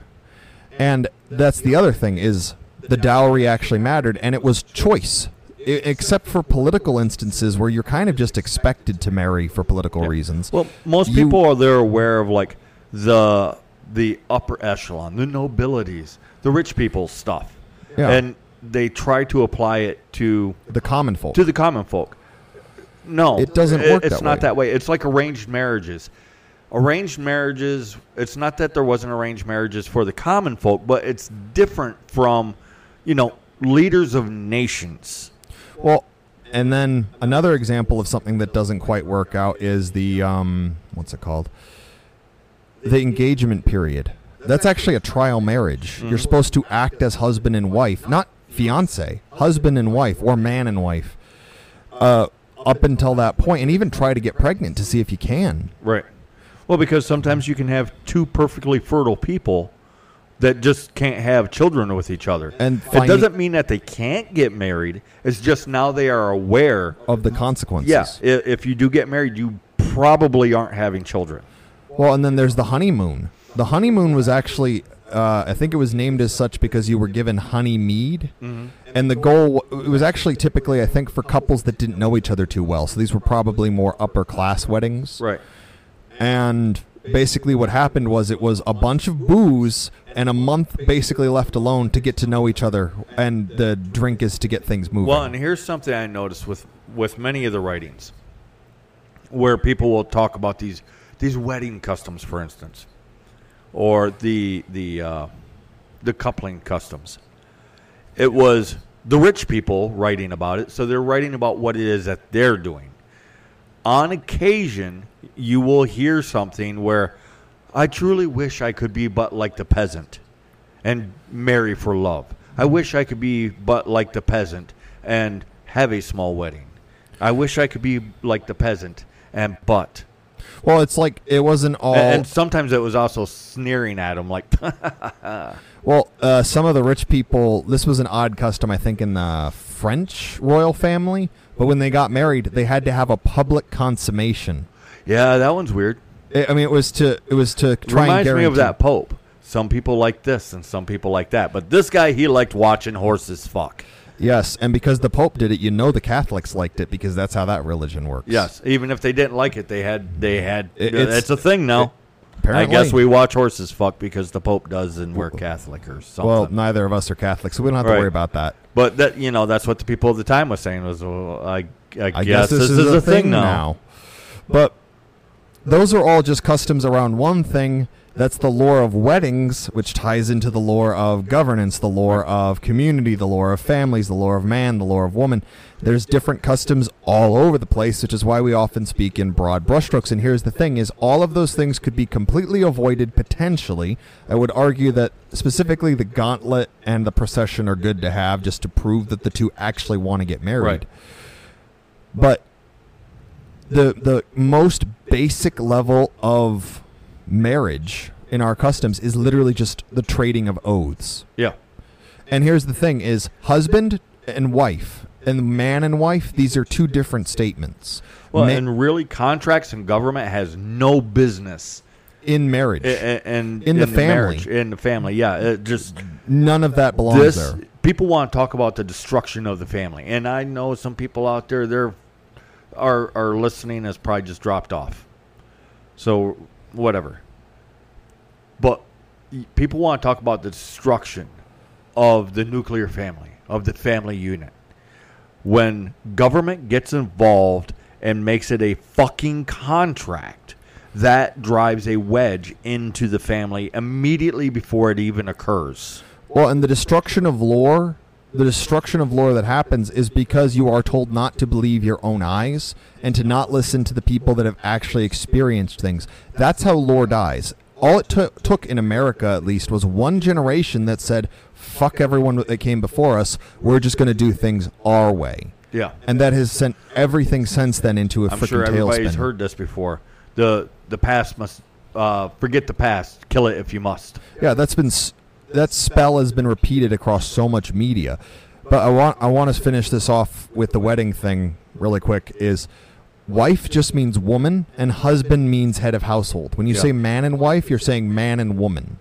And that's the other thing is the dowry actually mattered, and it was choice. I- except for political instances where you're kind of just expected to marry for political reasons. Well, most You- people are they're aware of like the the upper echelon, the nobilities, the rich people's stuff, Yeah. and they try to apply it to the common folk. to the common folk. No, It doesn't it- It's that not way. that way. It's like arranged marriages. Arranged marriages. It's not that there wasn't arranged marriages for the common folk, but it's different from, you know, leaders of nations. Well, and then another example of something that doesn't quite work out is the um, what's it called? The engagement period. That's actually a trial marriage. You're supposed to act as husband and wife, not fiance, husband and wife, or man and wife, uh, up until that point, and even try to get pregnant to see if you can. Right. Well, because sometimes you can have two perfectly fertile people that just can't have children with each other. And it doesn't mean that they can't get married. It's just now they are aware. Of the consequences. Yeah, if you do get married, you probably aren't having children. Well, and then there's the honeymoon. The honeymoon was actually, uh, I think it was named as such because you were given honey mead. And the goal, it was actually typically, I think, for couples that didn't know each other too well. So these were probably more upper class weddings. Right. And basically, what happened was it was a bunch of booze and a month basically left alone to get to know each other. And the drink is to get things moving. Well, and here's something I noticed with with many of the writings, where people will talk about these these wedding customs, for instance, or the the uh, the coupling customs. It was the rich people writing about it, so they're writing about what it is that they're doing. On occasion, you will hear something where I truly wish I could be but like the peasant. and marry for love. I wish I could be but like the peasant and have a small wedding. I wish I could be like the peasant and but. Well, it's like it wasn't all. And, sometimes it was also sneering at him, like, [LAUGHS] well, uh, some of the rich people. This was an odd custom, I think, in the French royal family. But when they got married, they had to have a public consummation. Yeah, that one's weird. I mean, it was to it was to It try and reminds guarantee. me of that Pope. Some people like this and some people like that. But this guy, he liked watching horses fuck. Yes, and because the Pope did it, you know the Catholics liked it because that's how that religion works. Yes, even if they didn't like it, they had they had. It- uh, it's, it's- a thing now. Apparently. I guess we watch horses fuck because the Pope does, and we're Catholic or something. Well, neither of us are Catholics, so we don't have to Right. worry about that. but that you know, that's what the people of the time was saying was, well, I, I, I guess, this, is, a thing, now. But those are all just customs around one thing. That's the lore of weddings, which ties into the lore of governance, the lore of community, the lore of families, the lore of man, the lore of woman. There's different customs all over the place, which is why we often speak in broad brushstrokes. And here's the thing is all of those things could be completely avoided potentially. I would argue that specifically the gauntlet and the procession are good to have just to prove that the two actually want to get married. Right. But the the most basic level of marriage in our customs is literally just the trading of oaths. Yeah, And here's the thing is husband and wife and man and wife these are two different statements. well, Ma- and really, contracts and government has no business in marriage. in, in, In the family. marriage, in the family. Yeah, it just None of that belongs this there. people want to talk about the destruction of the family, and I know some people out there they're are are listening has probably just dropped off. So whatever. But people want to talk about the destruction of the nuclear family, of the family unit. When government gets involved and makes it a fucking contract, that drives a wedge into the family immediately before it even occurs. Well, and the destruction of lore, the destruction of lore that happens is because you are told not to believe your own eyes and to not listen to the people that have actually experienced things. That's how lore dies. All it took took in America, at least, was one generation that said, "Fuck everyone that came before us. We're just going to do things our way." Yeah. And that has sent everything since then into a I'm freaking sure everybody's tailspin. heard this before. The the past must uh, forget the past. Kill it if you must. Yeah, that's been s- that spell has been repeated across so much media. But I want I want to finish this off with the wedding thing really quick. Is wife just means woman and husband means head of household. When you Yeah. say man and wife, you're saying man and woman.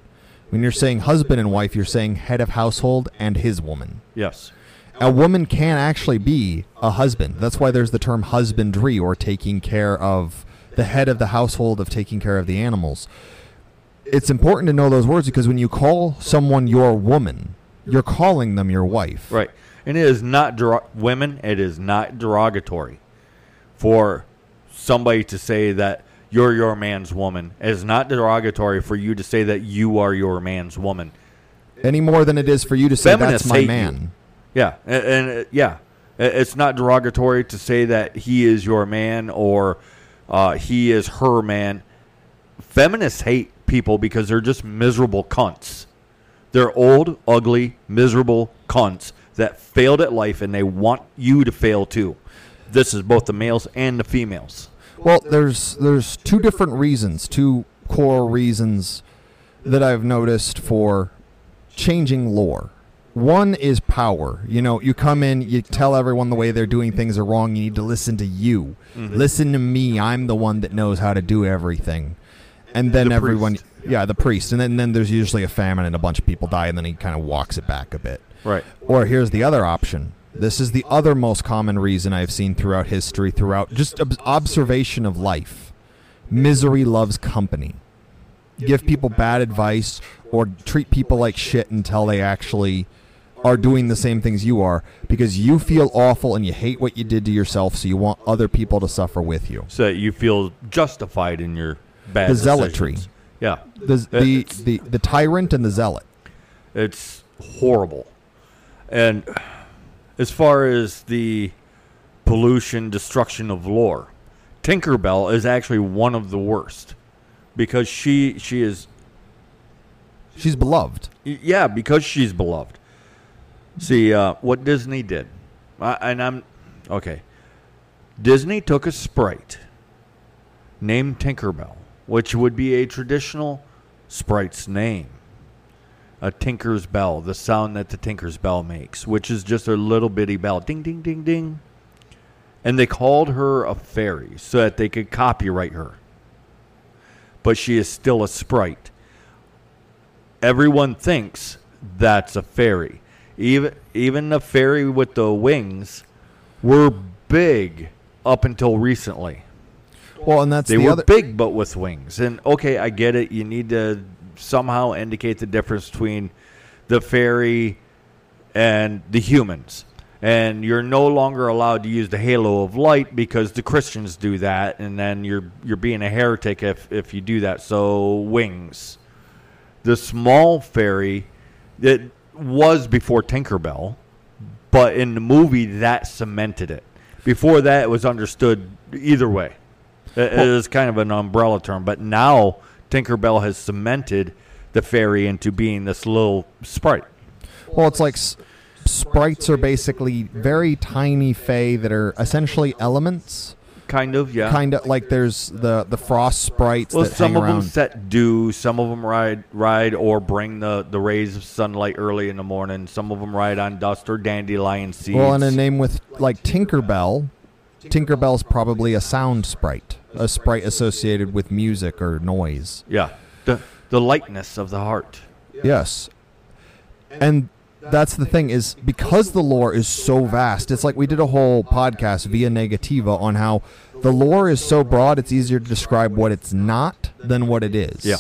When you're saying husband and wife, you're saying head of household and his woman. Yes. A woman can actually be a husband. That's why there's the term husbandry or taking care of the head of the household of taking care of the animals. It's important to know those words because when you call someone your woman, you're calling them your wife. Right. And it is not der- women. It is not derogatory for somebody to say that you're your man's woman. It is not derogatory for you to say that you are your man's woman. Any more than it is for you to say Feminists that's my hate you. man. Yeah, and, and uh, yeah, it's not derogatory to say that he is your man or uh, he is her man. Feminists hate people because they're just miserable cunts. They're old, ugly, miserable cunts that failed at life, and they want you to fail too. This is both the males and the females. Well, there's there's two different reasons, two core reasons that I've noticed for changing lore. One is power. You know, you come in, you tell everyone the way they're doing things are wrong. You need to listen to you. Mm-hmm. Listen to me. I'm the one that knows how to do everything. And then The everyone, priest. yeah, the priest. And then, then there's usually a famine and a bunch of people die, and then he kind of walks it back a bit. Right. Or here's the other option. This is the other most common reason I've seen throughout history, throughout just ob- observation of life. Misery loves company. Give people bad advice or treat people like shit until they actually are doing the same things you are because you feel awful and you hate what you did to yourself, so you want other people to suffer with you. So that you feel justified in your bad The zealotry. decisions. Yeah. The, the, the, the tyrant and the zealot. It's horrible. And as far as the pollution, destruction of lore, Tinkerbell is actually one of the worst because she she is She's beloved. Yeah, because she's beloved. See, uh, what Disney did, I, and I'm okay. Disney took a sprite named Tinkerbell, which would be a traditional sprite's name. A Tinker's bell, the sound that the Tinker's bell makes, which is just a little bitty bell, ding, ding, ding, ding. And they called her a fairy so that they could copyright her. But she is still a sprite everyone thinks that's a fairy. Even even the fairy with the wings were big up until recently. Well, and that's They the were other. big but with wings. And okay, I get it. You need to somehow indicate the difference between the fairy and the humans. And you're no longer allowed to use the halo of light because the Christians do that, and then you're you're being a heretic if if you do that. So wings the small fairy that was before Tinkerbell, but in the movie that cemented it. Before that, it was understood either way. It, it was kind of an umbrella term, but now Tinkerbell has cemented the fairy into being this little sprite. Well, it's like s- sprites are basically very tiny fae that are essentially elements. Kind of, yeah. Kind of like there's the the frost sprites well, some of around. them set dew. Some of them ride, ride or bring the, the rays of sunlight early in the morning. Some of them ride on dust or dandelion seeds. well, and a name with like Tinkerbell. Tinkerbell's probably a sound sprite, a sprite associated with music or noise. Yeah, the the lightness of the heart. Yes. And that's the thing is because the lore is so vast. It's like we did a whole podcast via Negativa on how the lore is so broad it's easier to describe what it's not than what it is. Yeah.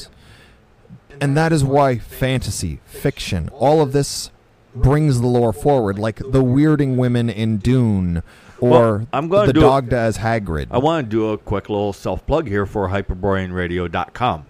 And that is why fantasy, fiction, all of this brings the lore forward like the weirding women in Dune or Well, I'm gonna the do it- Dagda as Hagrid. I want to do a quick little self plug here for hyperboreanradio.com,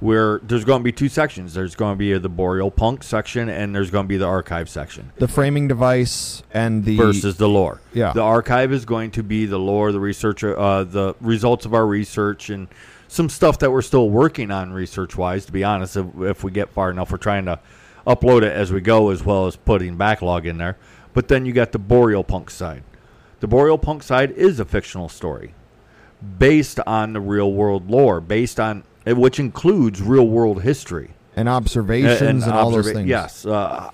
where there's going to be two sections. There's going to be the Boreal Punk section, and there's going to be the archive section the framing device and the versus the lore. Yeah. the archive is going to be the lore, the research, uh, the results of our research, and some stuff that we're still working on research wise. To be honest, if, if we get far enough, we're trying to upload it as we go, as well as putting backlog in there. But then you got the Boreal Punk side. The Boreal Punk side is a fictional story based on the real world lore, based on eh, which includes real world history and observations and, all those things. Yes, uh,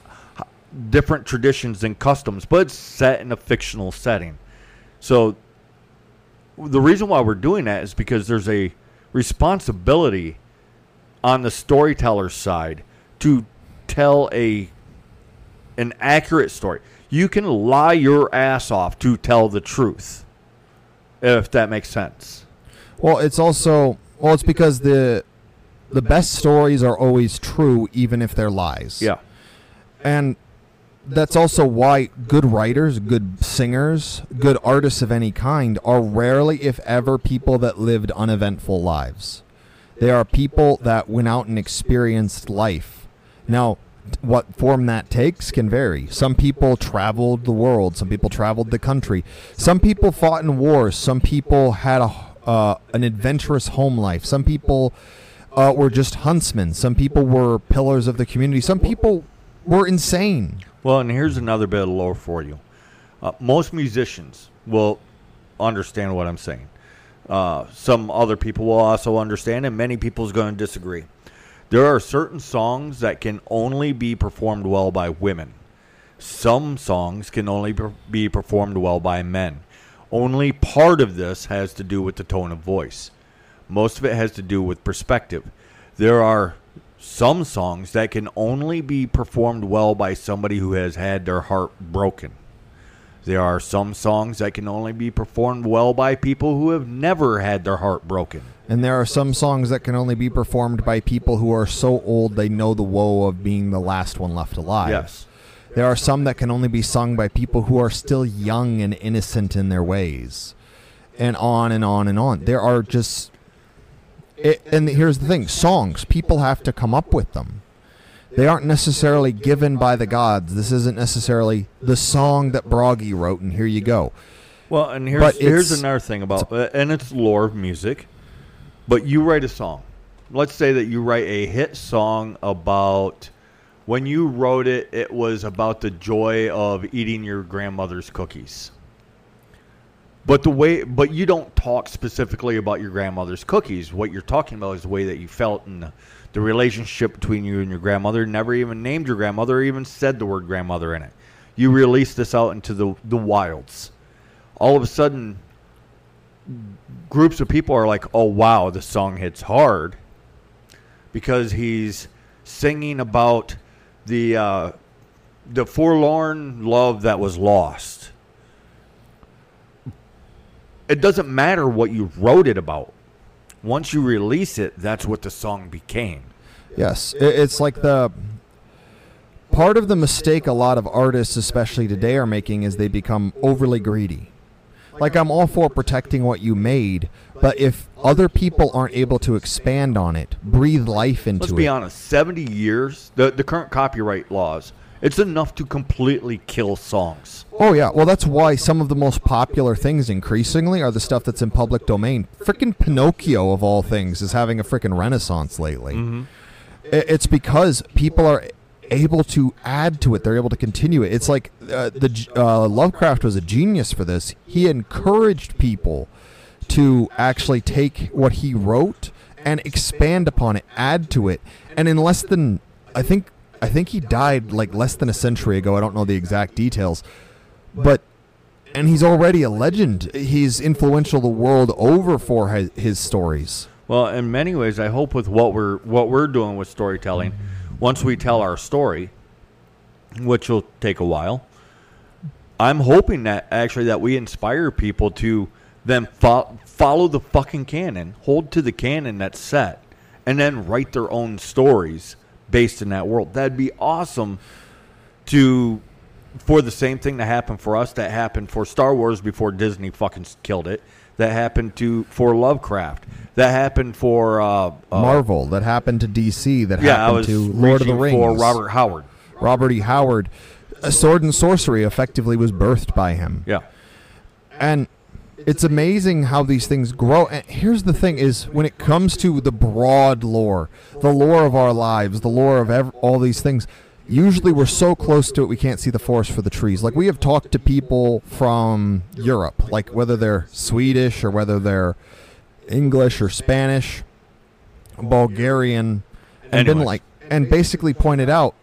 different traditions and customs, but it's set in a fictional setting. So the reason why we're doing that is because there's a responsibility on the storyteller's side to tell a an accurate story. You can lie your ass off to tell the truth, if that makes sense. Well, it's also well, it's because the the best stories are always true, even if they're lies. Yeah. and that's also why good writers, good singers, good artists of any kind are rarely, if ever, people that lived uneventful lives. They are people that went out and experienced life. Now, what form that takes can vary. Some people traveled the world. Some people traveled the country. Some people fought in wars. Some people had a uh, an adventurous home life. Some people uh, were just huntsmen. Some people were pillars of the community. Some people were insane. Well, and here's another bit of lore for you. Uh, most musicians will understand what I'm saying. Uh, some other people will also understand, and many people is going to disagree. There are certain songs that can only be performed well by women. Some songs can only be performed well by men. Only part of this has to do with the tone of voice. Most of it has to do with perspective. There are some songs that can only be performed well by somebody who has had their heart broken. There are some songs that can only be performed well by people who have never had their heart broken. And there are some songs that can only be performed by people who are so old they know the woe of being the last one left alive. Yes. There are some that can only be sung by people who are still young and innocent in their ways. And on and on and on. There are just. It, and here's the thing songs, people have to come up with them. They aren't necessarily given by the gods. This isn't necessarily the song that Bragi wrote, and here you go. Well, and here's here's another thing about and it's lore of music. But you write a song. let's say that you write a hit song about when you wrote it, it was about the joy of eating your grandmother's cookies. But the way, but you don't talk specifically about your grandmother's cookies. What you're talking about is the way that you felt and the, relationship between you and your grandmother. Never even named your grandmother, or even said the word grandmother in it. You released this out into the the wilds. All of a sudden, groups of people are like, "Oh wow, the song hits hard," because he's singing about the uh, the forlorn love that was lost. It doesn't matter what you wrote it about. Once you release it, that's what the song became. Yes, it's like the part of the mistake a lot of artists, especially today, are making is they become overly greedy. Like I'm all for protecting what you made, but if other people aren't able to expand on it, breathe life into it. Let's it. be honest, 70 years, the, the current copyright laws, it's enough to completely kill songs. Oh yeah, well that's why some of the most popular things increasingly are the stuff that's in public domain. Frickin' Pinocchio of all things is having a frickin' renaissance lately. Mm-hmm. I- It's because people are able to add to it. They're able to continue it. It's like uh, the uh, Lovecraft was a genius for this. He encouraged people to actually take what he wrote and expand upon it, add to it, and in less than I think I think he died like less than a century ago. I don't know the exact details, but and he's already a legend. He's influential the world over for his, his stories. Well, in many ways, I hope with what we're what we're doing with storytelling, once we tell our story, which will take a while, I'm hoping that actually that we inspire people to then fo- follow the fucking canon, hold to the canon that's set, and then write their own stories based in that world. That'd be awesome to for the same thing that happened for us that happened for Star Wars before Disney fucking killed it. That happened to for Lovecraft. That happened for uh, uh, Marvel that happened to DC that Yeah, happened to Lord of the Rings for Robert Howard. Robert E. Howard. A sword and sorcery effectively was birthed by him. Yeah, and it's amazing how these things grow and here's the thing is when it comes to the broad lore the lore of our lives the lore of ev- all these things usually we're so close to it we can't see the forest for the trees like we have talked to people from europe like whether they're swedish or whether they're english or spanish bulgarian and been like and basically pointed out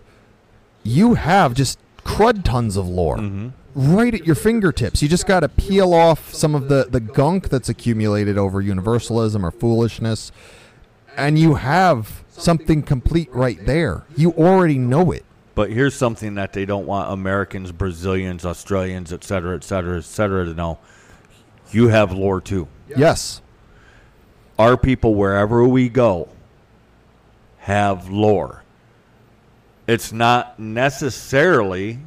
you have just crud tons of lore Mm-hmm. right at your fingertips. You just got to peel off some of the, the gunk that's accumulated over universalism or foolishness, and you have something complete right there. You already know it. but here's something that they don't want Americans, Brazilians, Australians, et cetera, et cetera, et cetera, to know. You have lore too. Yes. Our people, wherever we go, have lore. It's not necessarily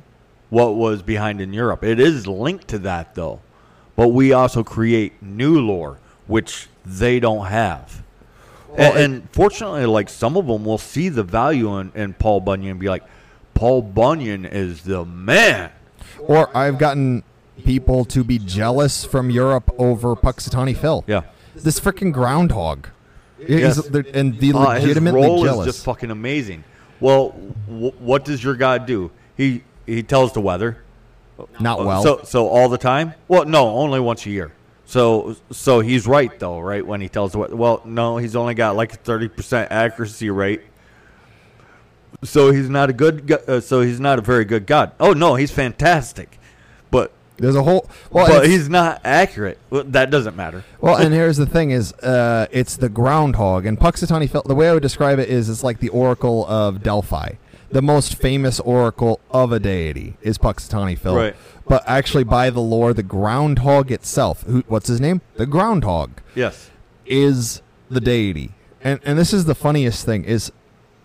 what was behind in Europe. It is linked to that, though. But we also create new lore, which they don't have. Well, and, and fortunately, like some of them will see the value in, in Paul Bunyan and be like, Paul Bunyan is the man. Or I've gotten people to be jealous from Europe over Punxsutawney Phil. Yeah. This freaking groundhog. Yes. and the Uh, his legitimately role jealous. is just fucking amazing. Well, w- what does your God do? He he tells the weather. Not well. So so all the time? Well, no, only once a year. So so he's right though, right? When he tells the weather. Well, no, he's only got like a thirty percent accuracy rate. So he's not a good. Uh, so he's not a very good God. Oh no, he's fantastic, There's a whole. Well, but he's not accurate. Well, that doesn't matter. Well, and here's the thing: is uh, it's the groundhog, and Punxsutawney Phil. The way I would describe it is, it's like the Oracle of Delphi. The most famous oracle of a deity is Punxsutawney Phil. Right. But actually, by the lore, the groundhog itself, who, what's his name? The groundhog Yes. is the deity. And and this is the funniest thing is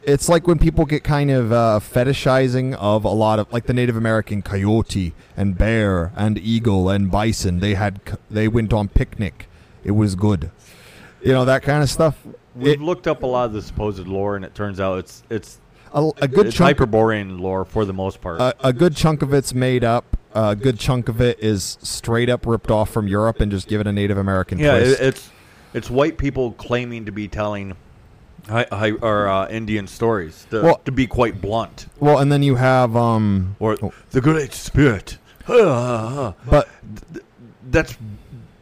it's like when people get kind of uh, fetishizing of a lot of like the Native American coyote and bear and eagle and bison. They had they went on picnic. It was good. You know that kind of stuff. We've It, looked up a lot of the supposed lore, and it turns out it's it's a, a good it's chunk Hyperborean lore for the most part. a, a good chunk of it's made up. A good chunk of it is straight up ripped off from Europe and just given a Native American yeah, twist. it, it's it's white people claiming to be telling hi, hi, or uh, Indian stories. To, Well- to be quite blunt, Well, and then you have um, or Oh. the Great Spirit. But That's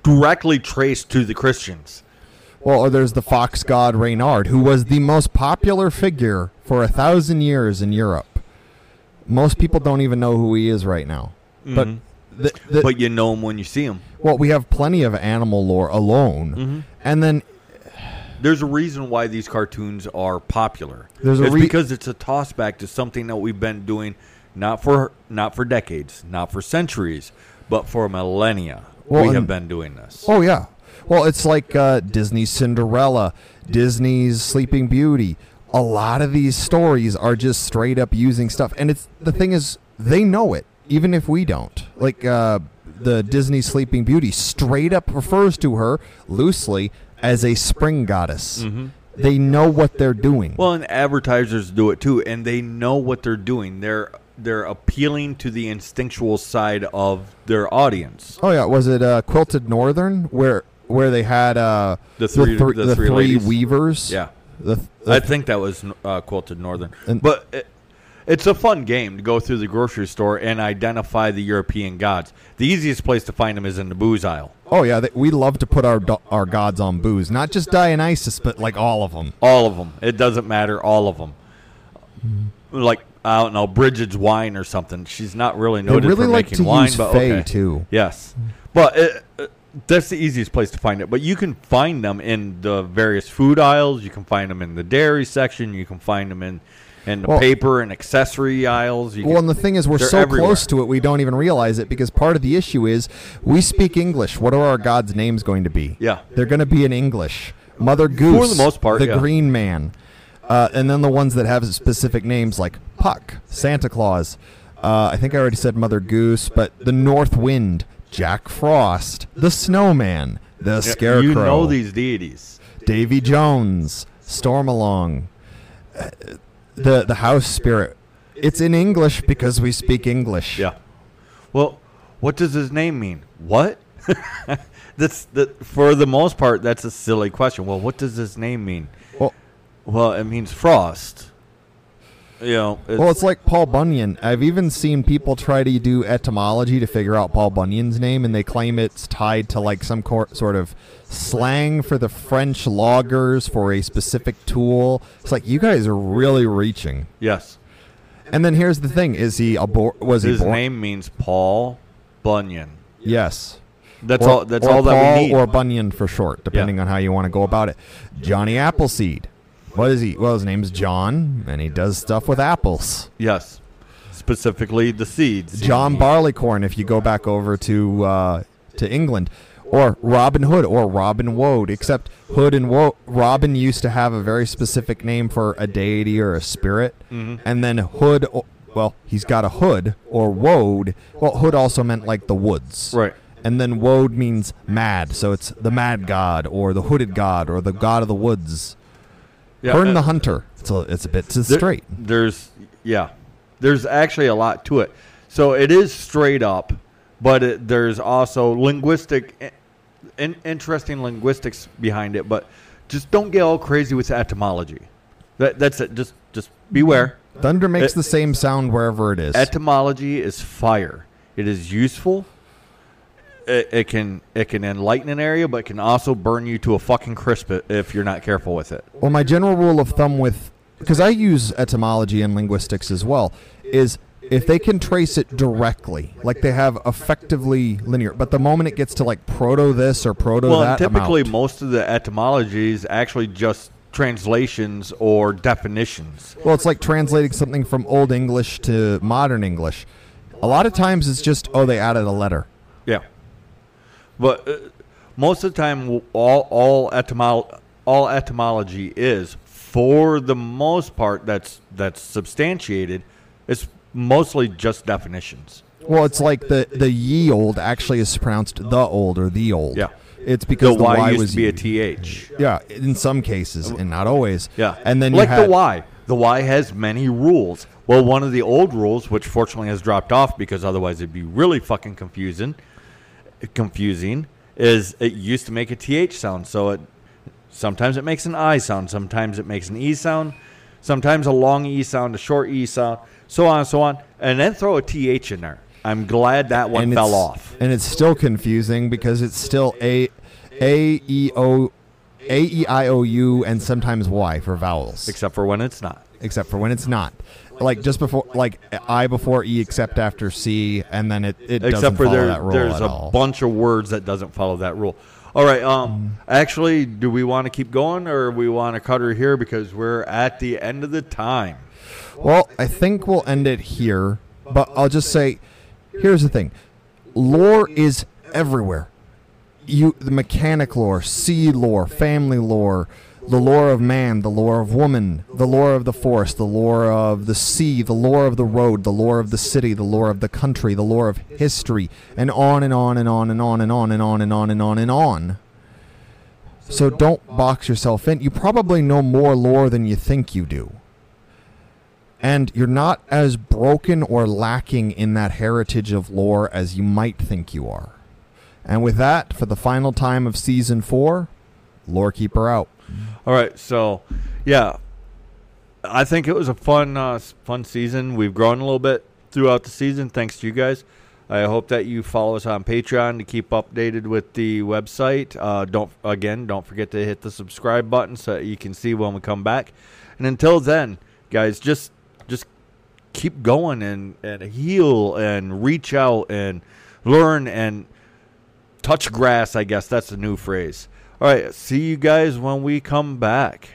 directly traced to the Christians. well, or there's the fox god Reynard, who was the most popular figure for a thousand years in Europe. Most people don't even know who he is right now. But Mhm. the, the, but you know him when you see him. well, we have plenty of animal lore alone, Mm-hmm. and then There's a reason why these cartoons are popular. There's a it's re- because it's a toss back to something that we've been doing not for not for decades, not for centuries, but for millennia. Well, we have been doing this. Oh yeah. Well, it's like uh, Disney's Cinderella, Disney's Sleeping Beauty. A lot of these stories are just straight up using stuff, and it's the thing is they know it, even if we don't. Like uh, the Disney Sleeping Beauty straight up refers to her loosely as a spring goddess. They know what they're doing. Well, and advertisers do it too, and they know what they're doing. They're they're appealing to the instinctual side of their audience. oh yeah, was it uh, Quilted Northern where where they had uh, The three- thr- the the three three weavers? Yeah, The, I think that was uh, quilted northern, And- but it, it's a fun game to go through the grocery store and identify the European gods. The easiest place to find them is in the booze aisle. Oh yeah, they, we love to put our our gods on booze, not just Dionysus, but like all of them. All of them. It doesn't matter. All of them. Like I don't know, Bridget's wine or something. She's not really They noted really for like making to wine, use but Fae okay. too. Yes, but it, uh, that's the easiest place to find it. But you can find them in the various food aisles. You can find them in the dairy section. You can find them in in the Well- paper and accessory aisles. You Well, and the thing is, we're so everywhere. close to it, we don't even realize it because part of the issue is we speak English. What are our gods' names going to be? Yeah. they're going to be in English. Mother Goose, for the most part, the yeah. Green Man, uh, and then the ones that have specific names like Puck, Santa Claus. Uh, I think I already said Mother Goose, but the North Wind, Jack Frost, the Snowman, the Yeah, Scarecrow. You know these deities. Davy Jones, Stormalong, uh, the the house spirit. It's in English because we speak English. Yeah. Well, what does his name mean? What? [LAUGHS] that's that. For the most part, that's a silly question. Well, what does his name mean? Well, Well, it means frost. You know. It's, well, it's like Paul Bunyan. I've even seen people try to do etymology to figure out Paul Bunyan's name, and they claim it's tied to like some cor- sort of slang for the French loggers for a specific tool. It's like you guys are really reaching. yes. And then here's the thing: is he abor- was he His born? name means Paul Bunyan. Yes. That's Or- all. That's all that we need. Or Bunyan for short, depending on how you want to go about it. Johnny Appleseed. What is he? Well, his name's John, and he does stuff with apples. yes. Specifically, the seeds. John Barleycorn, if you go back over to uh, to England, or Robin Hood, or Robin Woad. Except Hood and Wo- Robin used to have a very specific name for a deity or a spirit, Mhm. and then Hood. Well, he's got a hood or woad. Well, hood also meant like the woods, Right. And then woad means mad, so it's the mad god or the hooded god or the god of the woods. Yeah, uh, the hunter. It's a, it's a bit too There- straight. There's yeah, there's actually a lot to it. So it is straight up, but it, there's also linguistic, in, interesting linguistics behind it. But just don't get all crazy with etymology. That, that's it. Just just beware. Thunder makes it- the same sound wherever it is. Etymology is fire. It is useful. It, it can it can enlighten an area, but it can also burn you to a fucking crisp if you're not careful with it. Well, my general rule of thumb with because I use etymology and linguistics as well is if they can trace it directly, like they have effectively linear, but the moment it gets to like proto this or proto well, that, typically I'm most of the etymology is actually just translations or definitions. well, it's like translating something from Old English to modern English. A lot of times it's just oh they added a letter. Yeah, but uh, most of the time, all all etymol- all etymology is for the most part that's that's substantiated. It's mostly just definitions. Well, it's like the the ye old actually is pronounced the old or the old. Yeah. it's because the, Y, y used was to be a th. Yeah, in some cases and not always. Yeah, and then like had, the Y. The Y has many rules. Well, one of the old rules, which fortunately has dropped off because otherwise it'd be really fucking confusing. Confusing is it used to make a th sound, so it Sometimes it makes an I sound. Sometimes it makes an E sound. Sometimes a long E sound, a short E sound, so on and so on. And then throw a TH in there. I'm glad that one and fell off. and it's still confusing because it's still a a e o a e i o u and sometimes y for vowels, Except for when it's not. except for when it's not. Like just before, like I before e, except after c, and then it, it Except doesn't for follow there, that rule there's at a all. bunch of words that doesn't follow that rule. All right. Um. Actually, do we want to keep going or we want to cut her here because we're at the end of the time? Well, I think we'll end it here, but I'll just say here's the thing. Lore is everywhere. You the mechanic lore, sea lore, family lore, the lore of man, the lore of woman, the lore of the forest, the lore of the sea, the lore of the road, the lore of the city, the lore of the country, the lore of history, and on and on and on and on and on and on and on and on and on. So don't box yourself in. You probably know more lore than you think you do and you're not as broken or lacking in that heritage of lore as you might think you are. And with that, for the final time of season four, Lore Keeper out. All right, so yeah, I think it was a fun, uh, fun season. We've grown a little bit throughout the season, thanks to you guys. I hope that you follow us on Patreon to keep updated with the website. Uh, don't again, don't forget to hit the subscribe button so you can see when we come back. And until then, guys, just just keep going and and heal and reach out and learn and touch grass. I guess that's a new phrase. All right, see you guys when we come back.